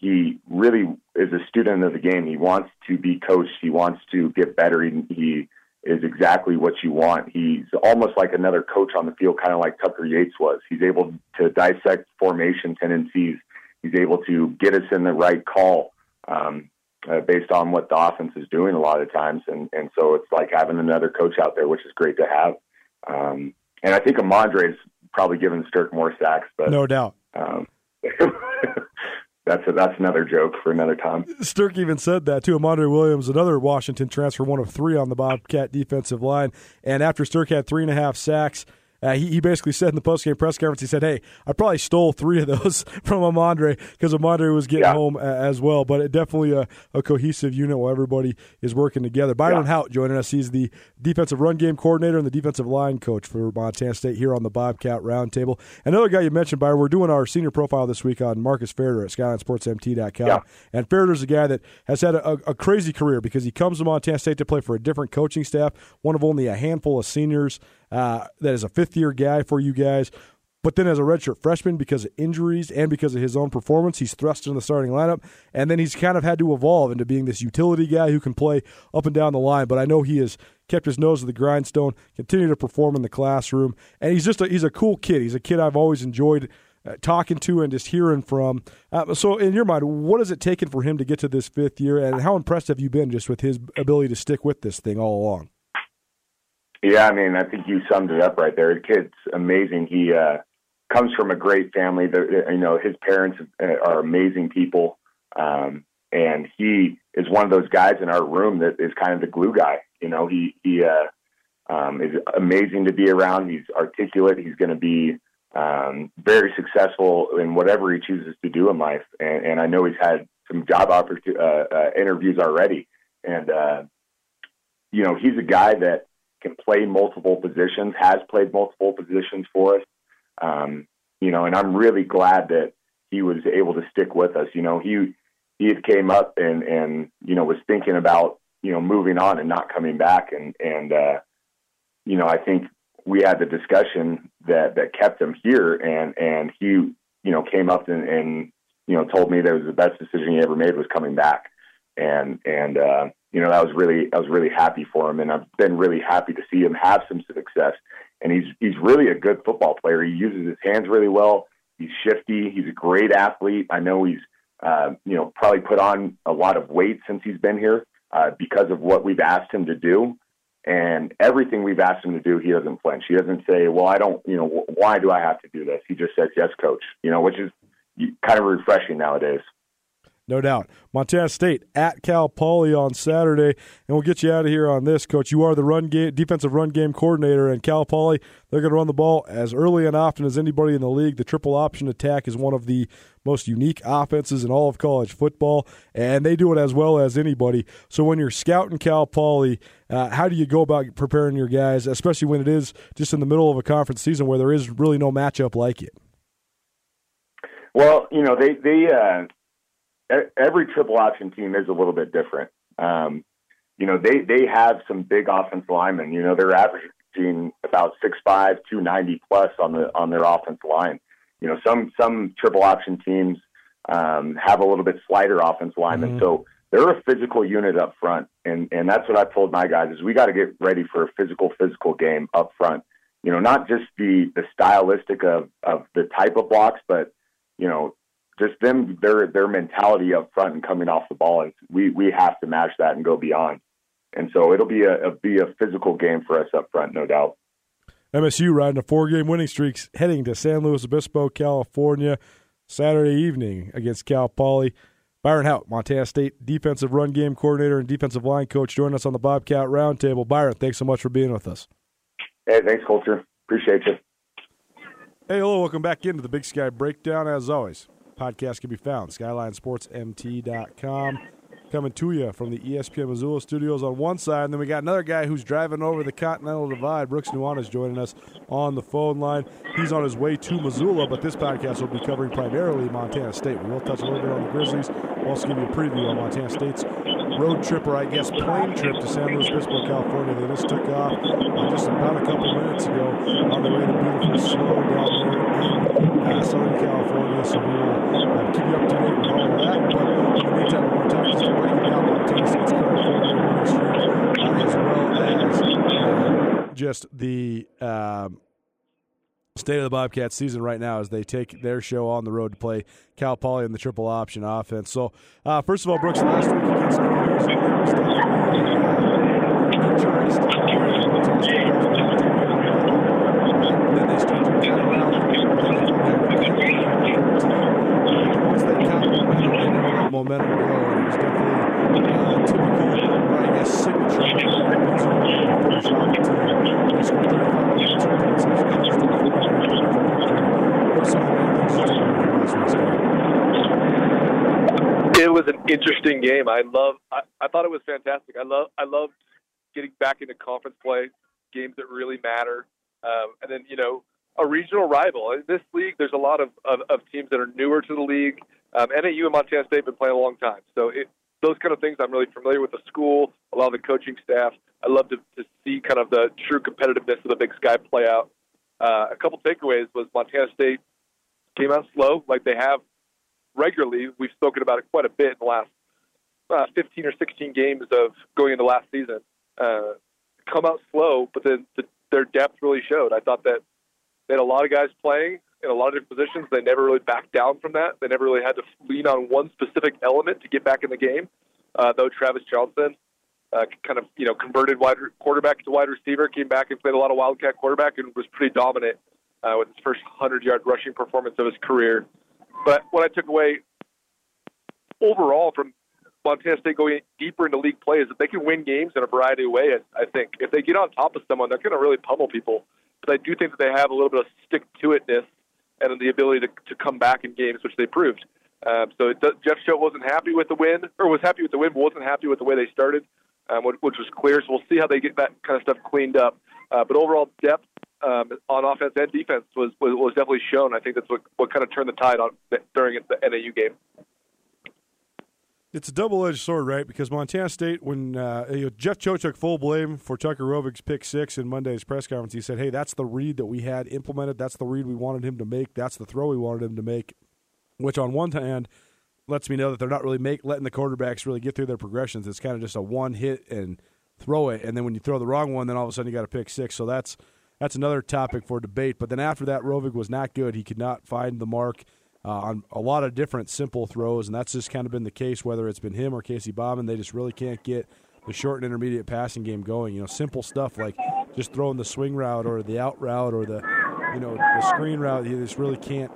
I: he really is a student of the game. He wants to be coached. He wants to get better. He, he is exactly what you want. He's almost like another coach on the field, kind of like Tucker Yates was. He's able to dissect formation tendencies he's able to get us in the right call um, uh, based on what the offense is doing a lot of times. And, and so it's like having another coach out there, which is great to have. Um, and I think Amandre's probably given Sterk more sacks, but
A: no doubt.
I: Um, (laughs) that's a, that's another joke for another time.
A: Sterk even said that too. Amandre Williams, another Washington transfer, one of three on the Bobcat defensive line, and after Sterk had three and a half sacks uh, he, he basically said in the postgame press conference, he said, "Hey, I probably stole three of those (laughs) from Amandre because Amandre was getting yeah. home uh, as well." But it definitely a, a, cohesive unit while everybody is working together. Byron yeah. Hout joining us. He's the defensive run game coordinator and the defensive line coach for Montana State here on the Bobcat Roundtable. Another guy you mentioned, Byron. We're doing our senior profile this week on Marcus Farrer at SkylineSportsMT.com, yeah. and Farrer's a guy that has had a, a crazy career because he comes to Montana State to play for a different coaching staff, one of only a handful of seniors uh, that is a fifth year guy for you guys. But then, as a redshirt freshman, because of injuries and because of his own performance, he's thrust into the starting lineup. And then he's kind of had to evolve into being this utility guy who can play up and down the line. But I know he has kept his nose to the grindstone, continued to perform in the classroom, and he's just a, he's a cool kid. He's a kid I've always enjoyed uh, talking to and just hearing from. Uh, so, in your mind, what has it taken for him to get to this fifth year, and how impressed have you been just with his ability to stick with this thing all along?
I: Yeah, I mean, I think you summed it up right there. The kid's amazing. He uh, comes from a great family. You know, his parents are amazing people, um, and he is one of those guys in our room that is kind of the glue guy. You know, he he uh, um, is amazing to be around. He's articulate. He's going to be um, very successful in whatever he chooses to do in life. And, and I know he's had some job opportunity, uh, uh, interviews already, and uh, you know, he's a guy that can play multiple positions, has played multiple positions for us. Um, you know, and I'm really glad that he was able to stick with us. You know, he he had came up and and you know was thinking about you know moving on and not coming back, and and uh, you know I think we had the discussion that that kept him here, and and he you know came up and, and you know told me that was the best decision he ever made was coming back, and and uh, you know, that was really I was really happy for him, and I've been really happy to see him have some success. And he's he's really a good football player. He uses his hands really well. He's shifty. He's a great athlete. I know he's uh, you know probably put on a lot of weight since he's been here uh, because of what we've asked him to do. And everything we've asked him to do, he doesn't flinch. He doesn't say, "Well, I don't," you know, "Why do I have to do this?" He just says, "Yes, coach." You know, which is kind of refreshing nowadays
A: no doubt. Montana State at Cal Poly on Saturday, and we'll get you out of here on this, Coach. You are the run game, defensive run game coordinator, and Cal Poly they're going to run the ball as early and often as anybody in the league. The triple option attack is one of the most unique offenses in all of college football, and they do it as well as anybody. So when you're scouting Cal Poly, uh, how do you go about preparing your guys, especially when it is just in the middle of a conference season where there is really no matchup like it?
I: Well, you know they they uh, every triple option team is a little bit different. Um, you know, they they have some big offensive linemen. You know, they're averaging about 6'5", 290 plus on the on their offensive line. You know, some some triple option teams um, have a little bit slighter offensive linemen. Mm-hmm. So they're a physical unit up front, and and that's what I've told my guys is we got to get ready for a physical physical game up front. You know, not just the the stylistic of of the type of blocks, but you know just them their their mentality up front and coming off the ball and we we have to match that and go beyond and so it'll be a, a be a physical game for us up front no doubt
A: msu riding a four game winning streak heading to san luis obispo california saturday evening against cal poly Byron Hout, Montana State defensive run game coordinator and defensive line coach, joining us on the Bobcat Roundtable. Byron, thanks so much for being with us.
I: Hey, thanks, Colter. Appreciate you.
A: Hey, hello, welcome back into the Big Sky Breakdown. As always, podcast can be found skylinesportsmt.com coming to you from the ESPN Missoula studios on one side. And then we got another guy who's driving over the Continental Divide. Brooks Nuanez joining us on the phone line. He's on his way to Missoula, but this podcast will be covering primarily Montana State. We will touch a little bit on the Grizzlies. We'll also give you a preview on Montana State's road trip, or I guess plane trip to San Luis Obispo, California. They just took off uh, just about a couple minutes ago on the way to beautiful snow down there in uh, Southern California. So we will uh, keep you up to date with all of that. But in the meantime, we're going to talk just breaking down Montana State's current form winning streak, uh, as well as uh, just the. Um, state of the Bobcats season right now as they take their show on the road to play Cal Poly in the triple option offense. So, uh, first of all, Brooks, last week against New Year's, there was definitely interest. Then they start to get around. Then they Once they got momentum, they never let momentum go. And it was definitely uh, typical, or I guess signature, of finish off. They scored 35 points or points. It was close to 40
J: it was an interesting game. I love. I, I thought it was fantastic. I love. I loved getting back into conference play, games that really matter, um, and then you know a regional rival. In this league, there's a lot of, of, of teams that are newer to the league. Um, NAU and Montana State have been playing a long time, so it, those kind of things I'm really familiar with the school, a lot of the coaching staff. I love to, to see kind of the true competitiveness of the Big Sky play out. Uh, a couple takeaways was Montana State came out slow, like they have regularly. We've spoken about it quite a bit in the last uh, 15 or 16 games of going into last season. Uh, come out slow, but then the, their depth really showed. I thought that they had a lot of guys playing in a lot of different positions. They never really backed down from that. They never really had to lean on one specific element to get back in the game. Uh, though Travis Johnson uh, kind of you know converted wide quarterback to wide receiver, came back and played a lot of wildcat quarterback and was pretty dominant uh, with his first 100 yard rushing performance of his career. But what I took away overall from Montana State going deeper into league play is that they can win games in a variety of ways. I think if they get on top of someone, they're going to really pummel people. But I do think that they have a little bit of stick to itness and the ability to, to come back in games, which they proved. Um, so it does, Jeff Choate wasn't happy with the win, or was happy with the win, but wasn't happy with the way they started, um, which, which was clear. So we'll see how they get that kind of stuff cleaned up. Uh, but overall depth um, on offense and defense was, was, was definitely shown. I think that's what, what kind of turned the tide on during the NAU game.
A: It's a double-edged sword, right? Because Montana State, when uh, Jeff Choate took full blame for Tucker Rovig's pick six in Monday's press conference, he said, "Hey, that's the read that we had implemented. That's the read we wanted him to make. That's the throw we wanted him to make." Which, on one hand, lets me know that they're not really make letting the quarterbacks really get through their progressions. It's kind of just a one hit and throw it, and then when you throw the wrong one, then all of a sudden you got a pick six. So that's that's another topic for debate. But then after that, Rovig was not good. He could not find the mark uh, on a lot of different simple throws, and that's just kind of been the case. Whether it's been him or Casey Bauman, they just really can't get the short and intermediate passing game going. You know, simple stuff like just throwing the swing route or the out route or the you know the screen route. You just really can't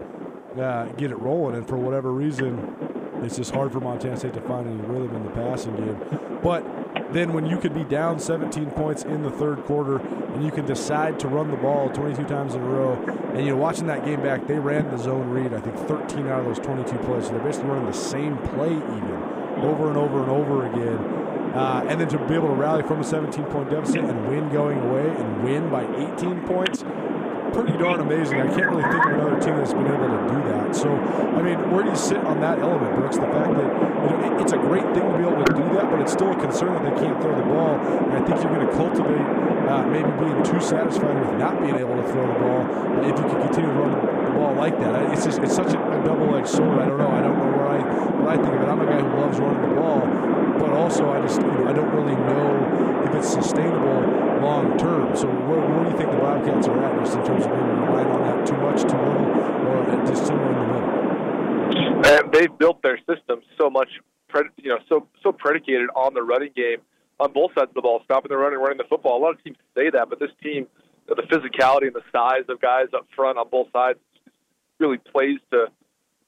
A: uh, get it rolling, and for whatever reason, it's just hard for Montana State to find any rhythm in the passing game. But then when you could be down 17 points in the third quarter and you can decide to run the ball 22 times in a row, and you know watching that game back, they ran the zone read I think 13 out of those 22 plays. So they're basically running the same play even over and over and over again. Uh, and then to be able to rally from a 17 point deficit and win going away and win by 18 points pretty darn amazing. I can't really think of another team that's been able to do that. So, I mean, where do you sit on that element, Brooks? The fact that you know, it's a great thing to be able to do that, but it's still a concern that they can't throw the ball. And I think you're going to cultivate uh, maybe being too satisfied with not being able to throw the ball if you can continue to run the ball like that. It's just it's such a, a double-edged sword. I don't know. I don't know where I what I think of it. I'm a guy who loves running the ball, but also I just you know, I don't really know if it's sustainable long term. So where, where, do you think the Bobcats are at just in terms of maybe relying on that too much, too little, or just somewhere in the middle?
J: And they've built their system so much, you know, so so predicated on the running game on both sides of the ball, stopping the run and running the football. A lot of teams say that, but this team, the physicality and the size of guys up front on both sides really plays to,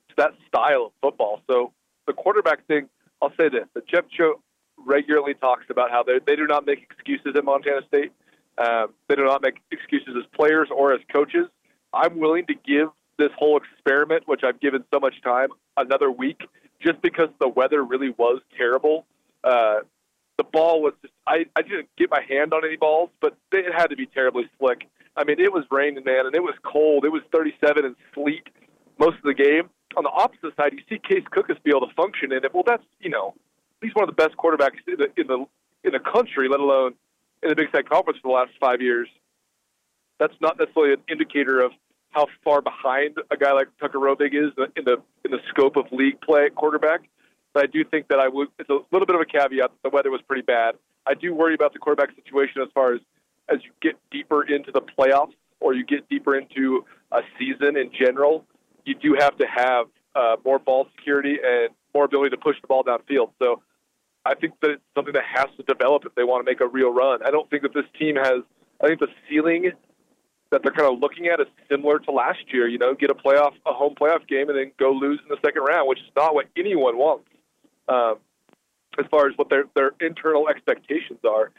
J: to that style of football. So the quarterback thing, I'll say this: that Jeff Choate regularly talks about how they do not make excuses at Montana State. Um, they do not make excuses as players or as coaches. I'm willing to give this whole experiment, which I've given so much time, another week, just because the weather really was terrible. Uh, the ball was just, I, I didn't get my hand on any balls, but it had to be terribly slick. I mean, it was raining, man, and it was cold. It was 37 and sleet most of the game. On the opposite side, you see Case Cookus be able to function in it. Well, that's, you know, he's one of the best quarterbacks in the, in the, in the country, let alone in the Big Sky Conference for the last five years. That's not necessarily an indicator of how far behind a guy like Tucker Rovig is in the in the scope of league play at quarterback. But I do think that I would. It's a little bit of a caveat the weather was pretty bad. I do worry about the quarterback situation as far as as you get deeper into the playoffs or you get deeper into a season in general. You do have to have uh, more ball security and more ability to push the ball downfield. So I think that it's something that has to develop if they want to make a real run. I don't think that this team has. I think the ceiling that they're kind of looking at is similar to last year. You know, get a playoff, a home playoff game, and then go lose in the second round, which is not what anyone wants. Um, as far as what their their internal expectations are.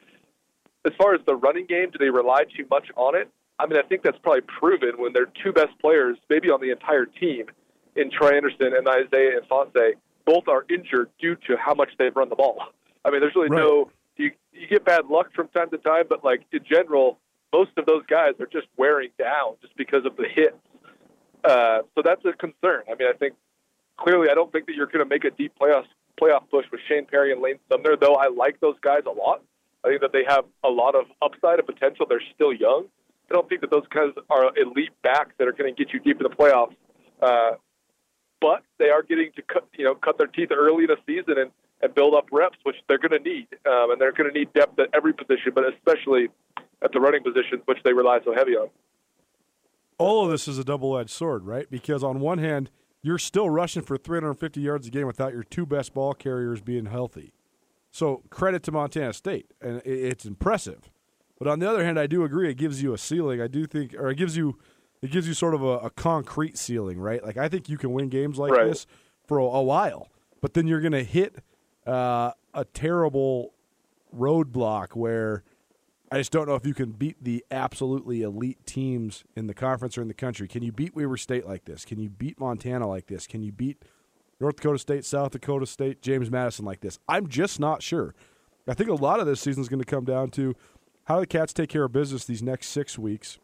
J: As far as the running game, do they rely too much on it? I mean, I think that's probably proven when their two best players, maybe on the entire team, in Troy Anderson and Isaiah Ifanse, both are injured due to how much they've run the ball. I mean, there's really
A: Right.
J: no you you get bad luck from time to time, but like in general, most of those guys are just wearing down just because of the hits. Uh, so that's a concern. I mean, I think clearly, I don't think that you're going to make a deep playoff playoff push with Shane Perry and Lane Sumner. Though I like those guys a lot. I think that they have a lot of upside and potential. They're still young. I don't think that those guys are elite backs that are going to get you deep in the playoffs. Uh, but they are getting to cut, you know, cut their teeth early in the season and, and build up reps, which they're going to need. Um, and they're going to need depth at every position, but especially at the running positions, which they rely so heavy on.
A: all of this is a double-edged sword, right? Because on one hand, you're still rushing for 350 yards a game without your two best ball carriers being healthy. So credit to Montana State, and it's impressive. But on the other hand, I do agree it gives you a ceiling. I do think, or it gives you, it gives you sort of a, a concrete ceiling, right? Like I think you can win games like
J: Right.
A: this for a, a while, but then you're going to hit uh, a terrible roadblock where I just don't know if you can beat the absolutely elite teams in the conference or in the country. Can you beat Weber State like this? Can you beat Montana like this? Can you beat North Dakota State, South Dakota State, James Madison like this? I'm just not sure. I think a lot of this season is going to come down to how do the Cats take care of business these next six weeks?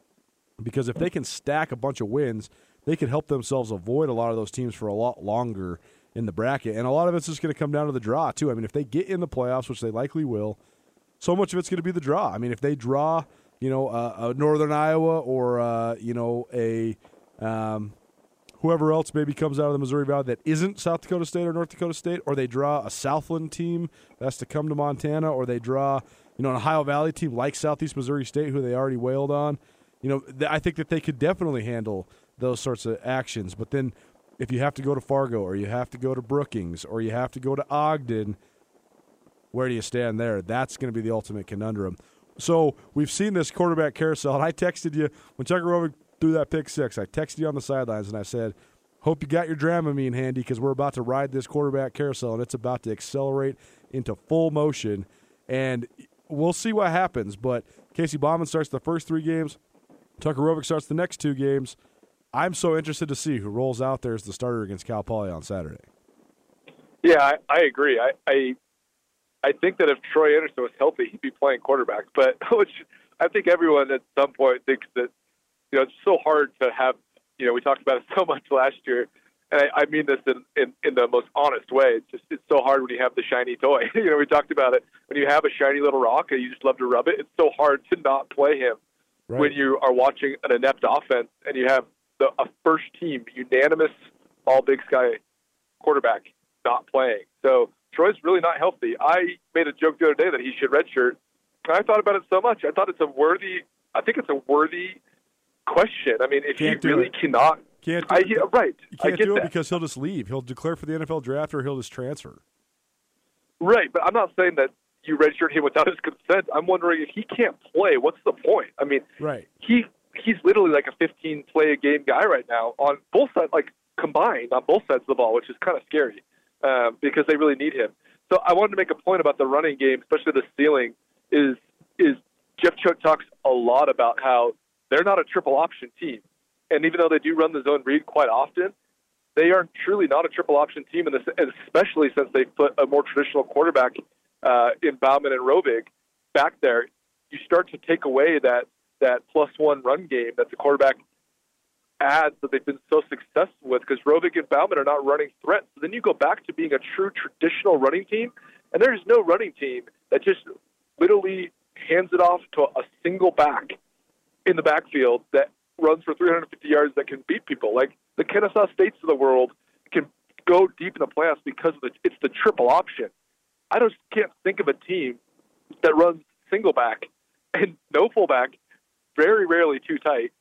A: Because if they can stack a bunch of wins, they can help themselves avoid a lot of those teams for a lot longer in the bracket. And a lot of it's just going to come down to the draw, too. I mean, if they get in the playoffs, which they likely will, so much of it's going to be the draw. I mean, if they draw, you know, uh, a Northern Iowa or uh, you know a um, whoever else maybe comes out of the Missouri Valley that isn't South Dakota State or North Dakota State, or they draw a Southland team that's to come to Montana, or they draw you know an Ohio Valley team like Southeast Missouri State who they already wailed on. You know, th- I think that they could definitely handle those sorts of actions. But then, if you have to go to Fargo, or you have to go to Brookings, or you have to go to Ogden, where do you stand there? That's going to be the ultimate conundrum. So we've seen this quarterback carousel, and I texted you when Tucker Rovig threw that pick six. I texted you on the sidelines, and I said, "Hope you got your Dramamine handy because we're about to ride this quarterback carousel, and it's about to accelerate into full motion." And we'll see what happens. But Casey Bauman starts the first three games. Tucker Rovig starts the next two games. I'm so interested to see who rolls out there as the starter against Cal Poly on Saturday.
J: Yeah, I, I agree. I, I I think that if Troy Anderson was healthy, he'd be playing quarterback. But (laughs) which I think everyone at some point thinks that you know it's so hard to have. You know, we talked about it (laughs) so much last year, and I, I mean this in, in in the most honest way. It's just it's so hard when you have the shiny toy. (laughs) you know, we talked about it when you have a shiny little rock and you just love to rub it. It's so hard to not play him
A: Right.
J: when you are watching an inept offense and you have the a first team unanimous all Big Sky quarterback not playing. So Troy's really not healthy. I made a joke the other day that he should redshirt. And I thought about it so much. I thought it's a worthy. I think it's a worthy question. I mean, if
A: Can't
J: he really
A: it.
J: cannot,
A: Can't do
J: I
A: it.
J: right.
A: You can't
J: get
A: do it
J: that.
A: because he'll just leave. He'll declare for the NFL draft or he'll just transfer.
J: Right, but I'm not saying that you redshirt him without his consent. I'm wondering if he can't play, what's the point? I mean,
A: Right.
J: he he's literally like a 15 play a game guy right now on both sides, like combined on both sides of the ball, which is kind of scary. um, because they really need him. So I wanted to make a point about the running game, especially the ceiling. Is is Jeff Choate talks a lot about how they're not a triple option team, and even though they do run the zone read quite often, they are truly not a triple option team, and especially since they put a more traditional quarterback uh, in Bauman and Rovig back there, you start to take away that that plus one run game that the quarterback adds that they've been so successful with because Rovig and Bauman are not running threats. So then you go back to being a true traditional running team, and there's no running team that just literally hands it off to a single back in the backfield that runs for 350 yards that can beat people. Like the Kennesaw States of the world can go deep in the playoffs because of the, it's the triple option. I just can't think of a team that runs single back and no fullback, very rarely too tight,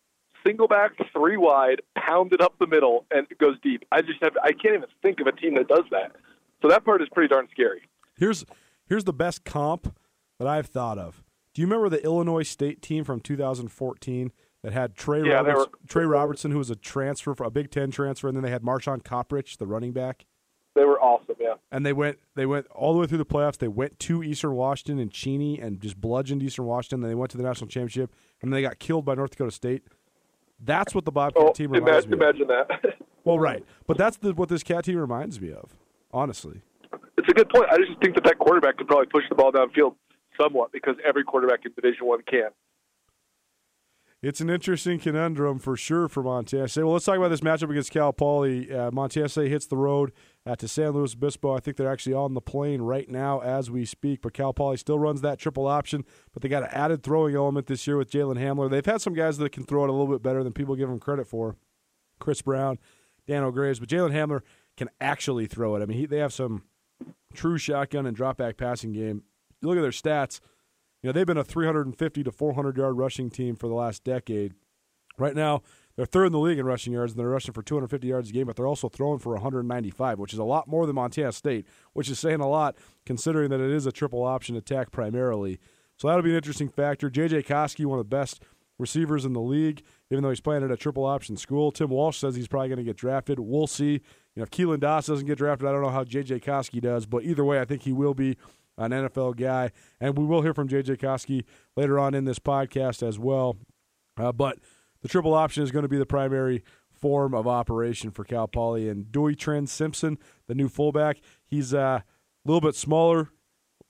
J: single back, three wide, pounded up the middle, and it goes deep. I just have I can't even think of a team that does that. So that part is pretty darn scary.
A: Here's here's the best comp that I've thought of. Do you remember the Illinois State team from 2014 that had Trey
J: yeah,
A: Roberts,
J: were,
A: Tre Roberson, who was a transfer for a Big Ten transfer, and then they had Marshaun Coprich, the running back.
J: They were awesome, yeah.
A: And they went they went all the way through the playoffs. They went to Eastern Washington and Cheney and just bludgeoned Eastern Washington. Then they went to the national championship, and they got killed by North Dakota State. That's what the Bobcat
J: oh,
A: team reminds
J: imagine,
A: me.
J: Imagine
A: of.
J: that. (laughs)
A: well, right, but that's the, what this cat team reminds me of. Honestly,
J: it's a good point. I just think that that quarterback could probably push the ball downfield somewhat because every quarterback in Division One can.
A: It's an interesting conundrum for sure for Montana State. Well, let's talk about this matchup against Cal Poly. Uh, Montana State hits the road uh, to San Luis Obispo. I think they're actually on the plane right now as we speak. But Cal Poly still runs that triple option, but they got an added throwing element this year with Jalen Hamler. They've had some guys that can throw it a little bit better than people give them credit for. Chris Brown, Dano Graves, but Jalen Hamler can actually throw it. I mean, he, they have some true shotgun and drop back passing game. You look at their stats you know, they've been a 350 to 400 yard rushing team for the last decade. Right now, they're third in the league in rushing yards, and they're rushing for 250 yards a game, but they're also throwing for 195, which is a lot more than Montana State, which is saying a lot considering that it is a triple option attack primarily. So that'll be an interesting factor. J.J. Koski, one of the best receivers in the league, even though he's playing at a triple option school. Tim Walsh says he's probably going to get drafted. We'll see. You know, if Keelan Doss doesn't get drafted, I don't know how J.J. Koski does, but either way, I think he will be an NFL guy. And we will hear from J.J. Koski later on in this podcast as well. Uh, but the triple option is going to be the primary form of operation for Cal Poly. And Duy Tran-Sampson, the new fullback, he's uh, a little bit smaller,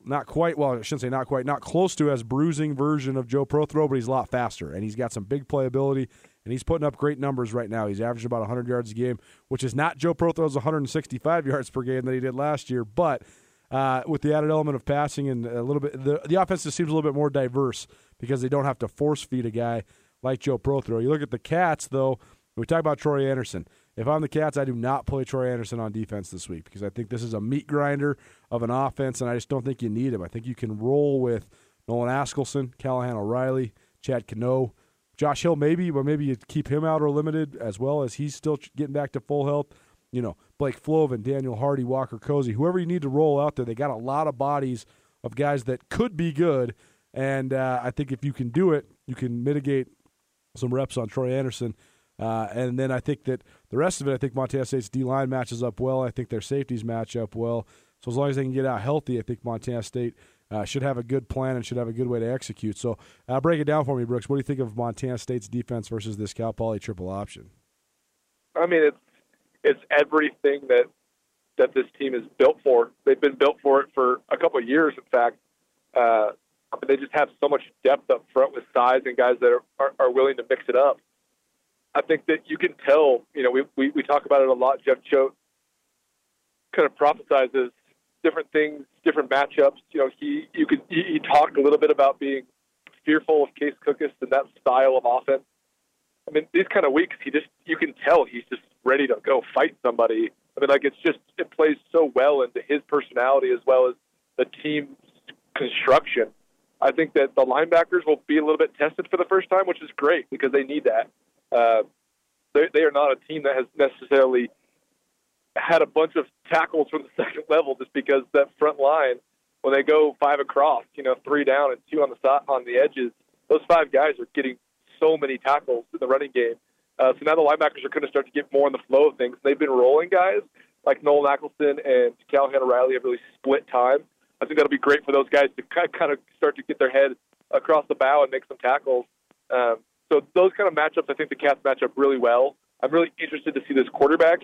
A: not quite, well, I shouldn't say not quite, not close to as bruising version of Joe Protheroe, but he's a lot faster. And he's got some big playability, and he's putting up great numbers right now. He's averaging about 100 yards a game, which is not Joe Protheroe's 165 (laughs) yards per game that he did last year, but – uh, with the added element of passing and a little bit, the, the offense just seems a little bit more diverse because they don't have to force feed a guy like Joe Protheroe. You look at the Cats, though, we talk about Troy Anderson. If I'm the Cats, I do not play Troy Anderson on defense this week because I think this is a meat grinder of an offense, and I just don't think you need him. I think you can roll with Nolan Askelson, Callahan O'Reilly, Chad Cano, Josh Hill, maybe, but maybe you keep him out or limited as well as he's still getting back to full health you know, Blake Flovin, Daniel Hardy, Walker Cozy, whoever you need to roll out there. They got a lot of bodies of guys that could be good. And uh, I think if you can do it, you can mitigate some reps on Troy Anderson. Uh, and then I think that the rest of it, I think Montana State's D line matches up well. I think their safeties match up well. So as long as they can get out healthy, I think Montana State uh, should have a good plan and should have a good way to execute. So uh, break it down for me, Brooks. What do you think of Montana State's defense versus this Cal Poly triple option?
J: I mean, it's it's everything that that this team is built for. They've been built for it for a couple of years, in fact. Uh, they just have so much depth up front with size and guys that are, are, are willing to mix it up. I think that you can tell, you know, we, we, we talk about it a lot. Jeff Choate kind of prophesizes different things, different matchups. You know, he you could he, he talked a little bit about being fearful of Case Cookus and that style of offense. I mean, these kind of weeks, he just you can tell he's just ready to go fight somebody. I mean, like it's just it plays so well into his personality as well as the team's construction. I think that the linebackers will be a little bit tested for the first time, which is great because they need that. Uh, they, they are not a team that has necessarily had a bunch of tackles from the (laughs) second level just because that front line, when they go five across, you know, three down and two on the side, on the edges, those five guys are getting so many tackles in the running game. Uh, so now the linebackers are going to start to get more in the flow of things. They've been rolling guys, like Noel Nicholson and Callahan O'Reilly have really split time. I think that'll be great for those guys to kind of start to get their head across the bow and make some tackles. Um, so those kind of matchups, I think the Cats match up really well. I'm really interested to see this quarterback.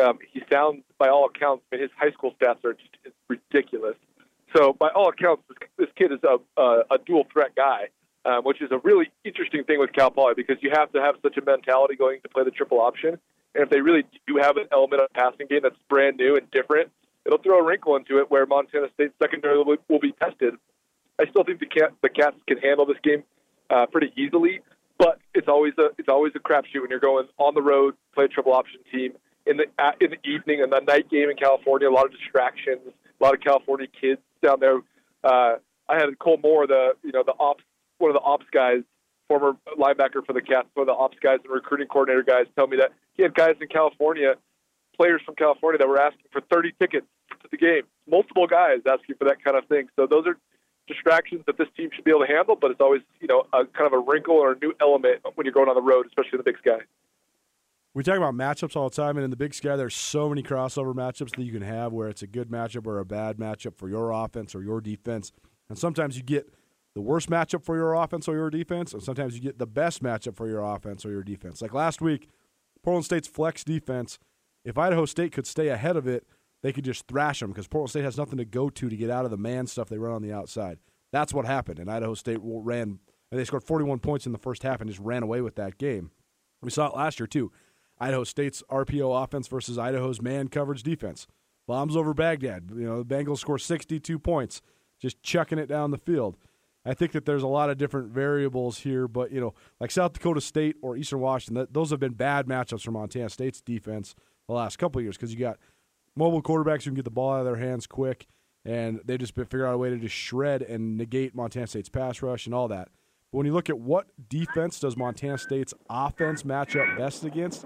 J: Um, he sounds, by all accounts, I mean, his high school stats are just ridiculous. So by all accounts, this, this kid is a, a, a dual threat guy, um, which is a really interesting thing with Cal Poly because you have to have such a mentality going to play the triple option. And if they really do have an element of passing game that's brand new and different, it'll throw a wrinkle into it where Montana State secondary will, will be tested. I still think the cat the Cats can handle this game uh, pretty easily, but it's always a it's always a crapshoot when you're going on the road, play a triple option team in the in the evening and the night game in California. A lot of distractions, a lot of California kids down there. Uh, I had Cole Moore, the you know the ops one of the ops guys, former linebacker for the Cats, one of the ops guys and recruiting coordinator guys, tell me that he had guys in California, players from California that were asking for 30 tickets to the game. Multiple guys asking for that kind of thing. So those are distractions that this team should be able to handle, but it's always you know a kind of a wrinkle or a new element when you're going on the road, especially in the Big Sky.
A: We talk about matchups all the time, and in the Big Sky, there's so many crossover matchups that you can have where it's a good matchup or a bad matchup for your offense or your defense. And sometimes you get the worst matchup for your offense or your defense, and sometimes you get the best matchup for your offense or your defense. Like last week, Portland State's flex defense, if Idaho State could stay ahead of it, they could just thrash them because Portland State has nothing to go to to get out of the man stuff they run on the outside. That's what happened, and Idaho State ran, and they scored 41 points in the first half and just ran away with that game. We saw it last year too. Idaho State's RPO offense versus Idaho's man coverage defense. Bombs over Baghdad. You know, the Bengals score 62 points, just chucking it down the field. I think that there's a lot of different variables here, but you know, like South Dakota State or Eastern Washington, that, those have been bad matchups for Montana State's defense the last couple years because you got mobile quarterbacks who can get the ball out of their hands quick, and they just figure out a way to just shred and negate Montana State's pass rush and all that. But when you look at what defense does Montana State's offense match up best against,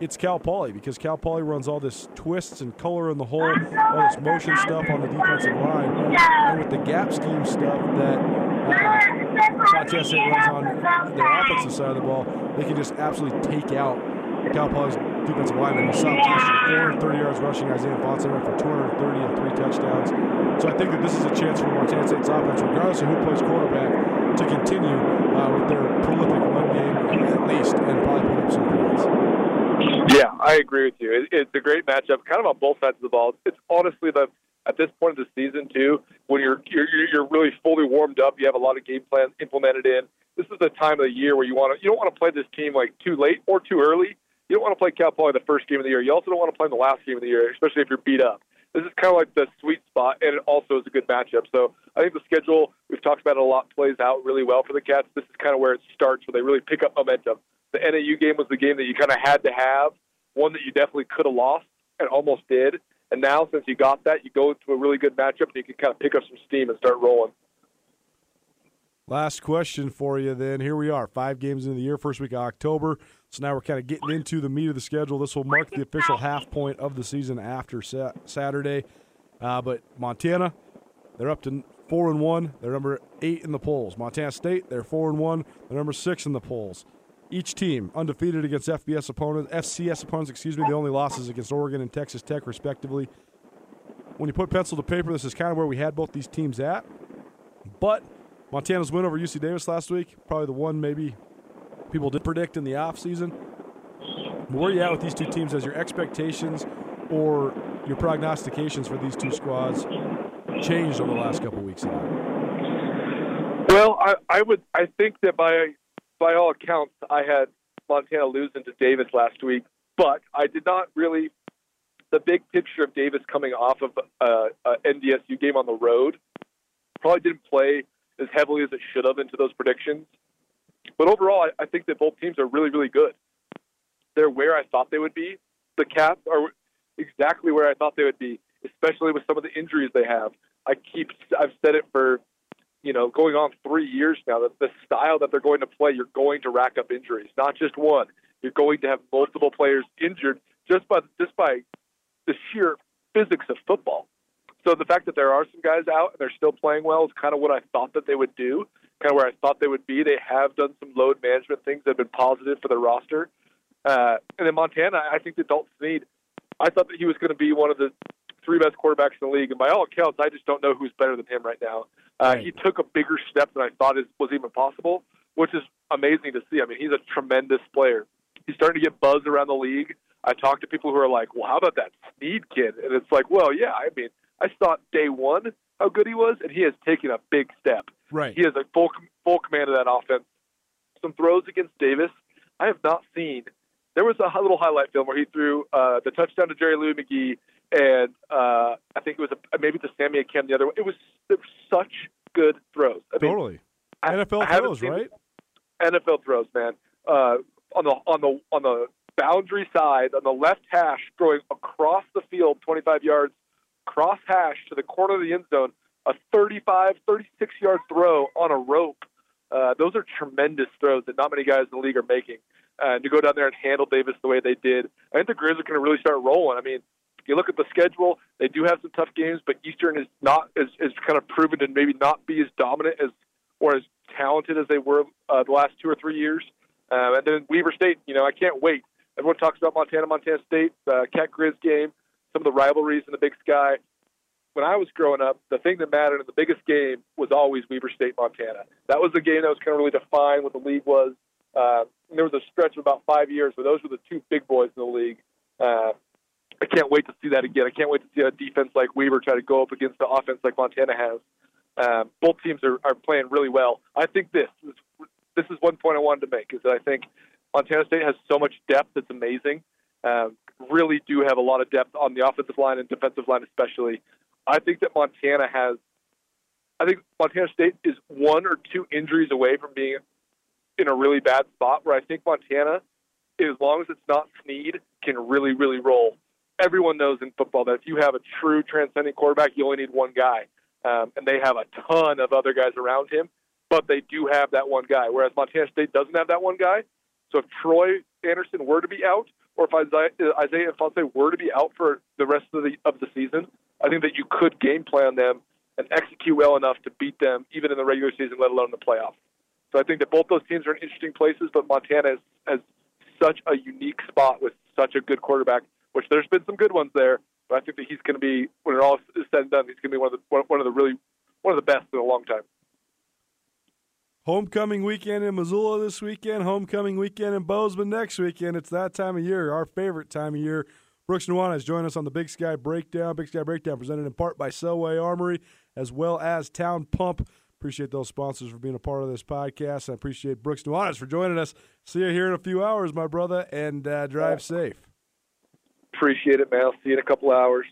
A: it's Cal Poly because Cal Poly runs all this twists and color in the hole, all this motion stuff on the defensive line, and with the gap scheme stuff that State runs on the offensive side of the ball, they can just absolutely take out Cal Poly's defensive lineman. We saw last year, 430 yards rushing. Isaiah Ifanse for 230 and three touchdowns. So I think that this is a chance for Montana State's offense, regardless of who plays quarterback, to continue uh, with their prolific run game at least and probably put up some points.
J: Yeah, I agree with you. It, it's a great matchup, kind of on both sides of the ball. It's honestly the at this point of the season too, when you're you're, you're really fully warmed up, you have a lot of game plans implemented in. This is the time of the year where you want to you don't want to play this team like too late or too early you don't want to play Cal Poly the first game of the year. You also don't want to play in the last game of the year, especially if you're beat up. This is kind of like the sweet spot, and it also is a good matchup. So I think the schedule we've talked about it a lot plays out really well for the Cats. This is kind of where it starts, where they really pick up momentum. The NAU game was the game that you kind of had to have, one that you definitely could have lost and almost did. And now, since you got that, you go to a really good matchup, and you can kind of pick up some steam and start rolling.
A: Last question for you then. Here we are, five games into the year, first week of October. So now we're kind of getting into the meat of the schedule. This will mark the official half point of the season after Saturday. Uh, but Montana, they're up to four and one. They're number eight in the polls. Montana State, they're four and one. They're number six in the polls. Each team undefeated against FBS opponents, FCS opponents, excuse me. The only losses against Oregon and Texas Tech, respectively. When you put pencil to paper, this is kind of where we had both these teams at. But Montana's win over UC Davis last week, probably the one maybe people did predict in the offseason. Where are you at with these two teams as your expectations or your prognostications for these two squads changed over the last couple weeks?
J: Well, I, I would I think that by by all accounts I had Montana losing to Davis last week, but I did not really the big picture of Davis coming off of uh, a, a NDSU game on the road probably didn't play as heavily as it should have into those predictions. But overall, I, I think that both teams are really, really good. They're where I thought they would be. The Cats are exactly where I thought they would be, especially with some of the injuries they have. I keep, I've said it for, you know, going on three years now. That the style that they're going to play, you're going to rack up injuries, not just one. You're going to have multiple players injured just by just by the sheer physics of football. So the fact that there are some guys out and they're still playing well is kind of what I thought that they would do, kind of where I thought they would be. They have done some load management things that have been positive for the roster. Uh, and then Montana, I think that Dalton Sneed, I thought that he was going to be one of the three best quarterbacks in the league, and by all accounts, I just don't know who's better than him right now. Uh, He took a bigger step than I thought is, was even possible, which is amazing to see. I mean, he's a tremendous player. He's starting to get buzz around the league. I talk to people who are like, "Well, how about that Sneed kid?" And it's like, "Well, yeah. I mean, I saw day one how good he was, and he has taken a big step.
A: Right.
J: He has a full full command of that offense. Some throws against Davis, I have not seen. There was a little highlight film where he threw uh, the touchdown to Jerry Louie-McGee, and uh, I think it was a, maybe the Sammy Akem the other one. It was, it was such good throws. I mean,
A: Totally.
J: I-
A: NFL
J: I
A: throws, right?
J: NFL throws, man. Uh, on the on the on the boundary side, on the left hash, throwing across the field, 25 yards, cross hash to the corner of the end zone, a 35, 36 yard throw on a rope. Uh, those are tremendous throws that not many guys in the league are making. Uh, and to go down there and handle Davis the way they did, I think the Grizz are going to really start rolling. I mean, you look at the schedule, they do have some tough games, but Eastern is not is, is kind of proven to maybe not be as dominant as or as talented as they were uh, the last two or three years. Uh, and then Weber State, you know, I can't wait. Everyone talks about Montana, Montana State, uh, Cat Grizz game, some of the rivalries in the Big Sky. When I was growing up, the thing that mattered in the biggest game was always Weber State, Montana. That was the game that was kind of really define what the league was. Uh, there was a stretch of about five years where those were the two big boys in the league. Uh, I can't wait to see that again. I can't wait to see a defense like Weber try to go up against the offense like Montana has. Um, both teams are, are playing really well. I think this is, this is one point I wanted to make is that I think Montana State has so much depth that's amazing. Um, really do have a lot of depth on the offensive line and defensive line especially. I think that Montana has. I think Montana State is one or two injuries away from being in a really bad spot where I think Montana, as long as it's not Sneed, can really, really roll. Everyone knows in football that if you have a true transcending quarterback, you only need one guy. Um, and they have a ton of other guys around him, but they do have that one guy. Whereas Montana State doesn't have that one guy. So if Troy Andersen were to be out, or if Isaiah, Isaiah Ifanse were to be out for the rest of the of the season, I think that you could game plan them and execute well enough to beat them, even in the regular season, let alone the playoffs. So I think that both those teams are in interesting places, but Montana has, has such a unique spot with such a good quarterback, which there's been some good ones there, but I think that he's going to be, when it all is said and done, he's going to be one of the one, one of the really one of the best in a long time.
A: Homecoming weekend in Missoula this weekend. Homecoming weekend in Bozeman next weekend. It's that time of year, our favorite time of year. Brooks Nuanez join us on the Big Sky Breakdown. Big Sky Breakdown presented in part by Selway Armory as well as Town Pump. Appreciate those sponsors for being a part of this podcast. I appreciate Brooks Nuanez for joining us. See you here in a few hours, my brother, and uh, drive safe.
J: Appreciate it, man. I'll see you in a couple hours.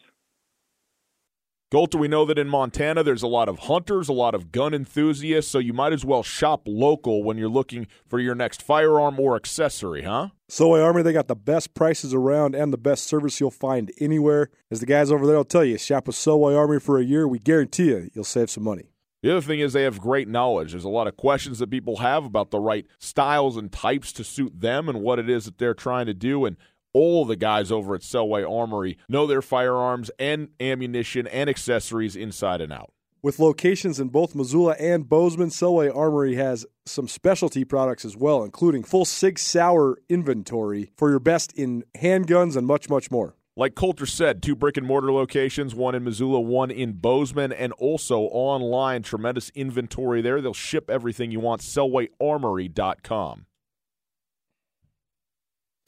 B: Colter, we know that in Montana there's a lot of hunters, a lot of gun enthusiasts, so you might as well shop local when you're looking for your next firearm or accessory, huh?
A: Selway Armory, they got the best prices around and the best service you'll find anywhere. As the guys over there will tell you, shop with Selway Armory for a year. We guarantee you, you'll save some money.
B: The other thing is they have great knowledge. There's a lot of questions that people have about the right styles and types to suit them and what it is that they're trying to do. And all the guys over at Selway Armory know their firearms and ammunition and accessories inside and out.
A: With locations in both Missoula and Bozeman, Selway Armory has some specialty products as well, including full Sig Sauer inventory for your best in handguns and much, much more.
B: Like Colter said, two brick and mortar locations, one in Missoula, one in Bozeman, and also online. Tremendous inventory there. They'll ship everything you want. SelwayArmory.com.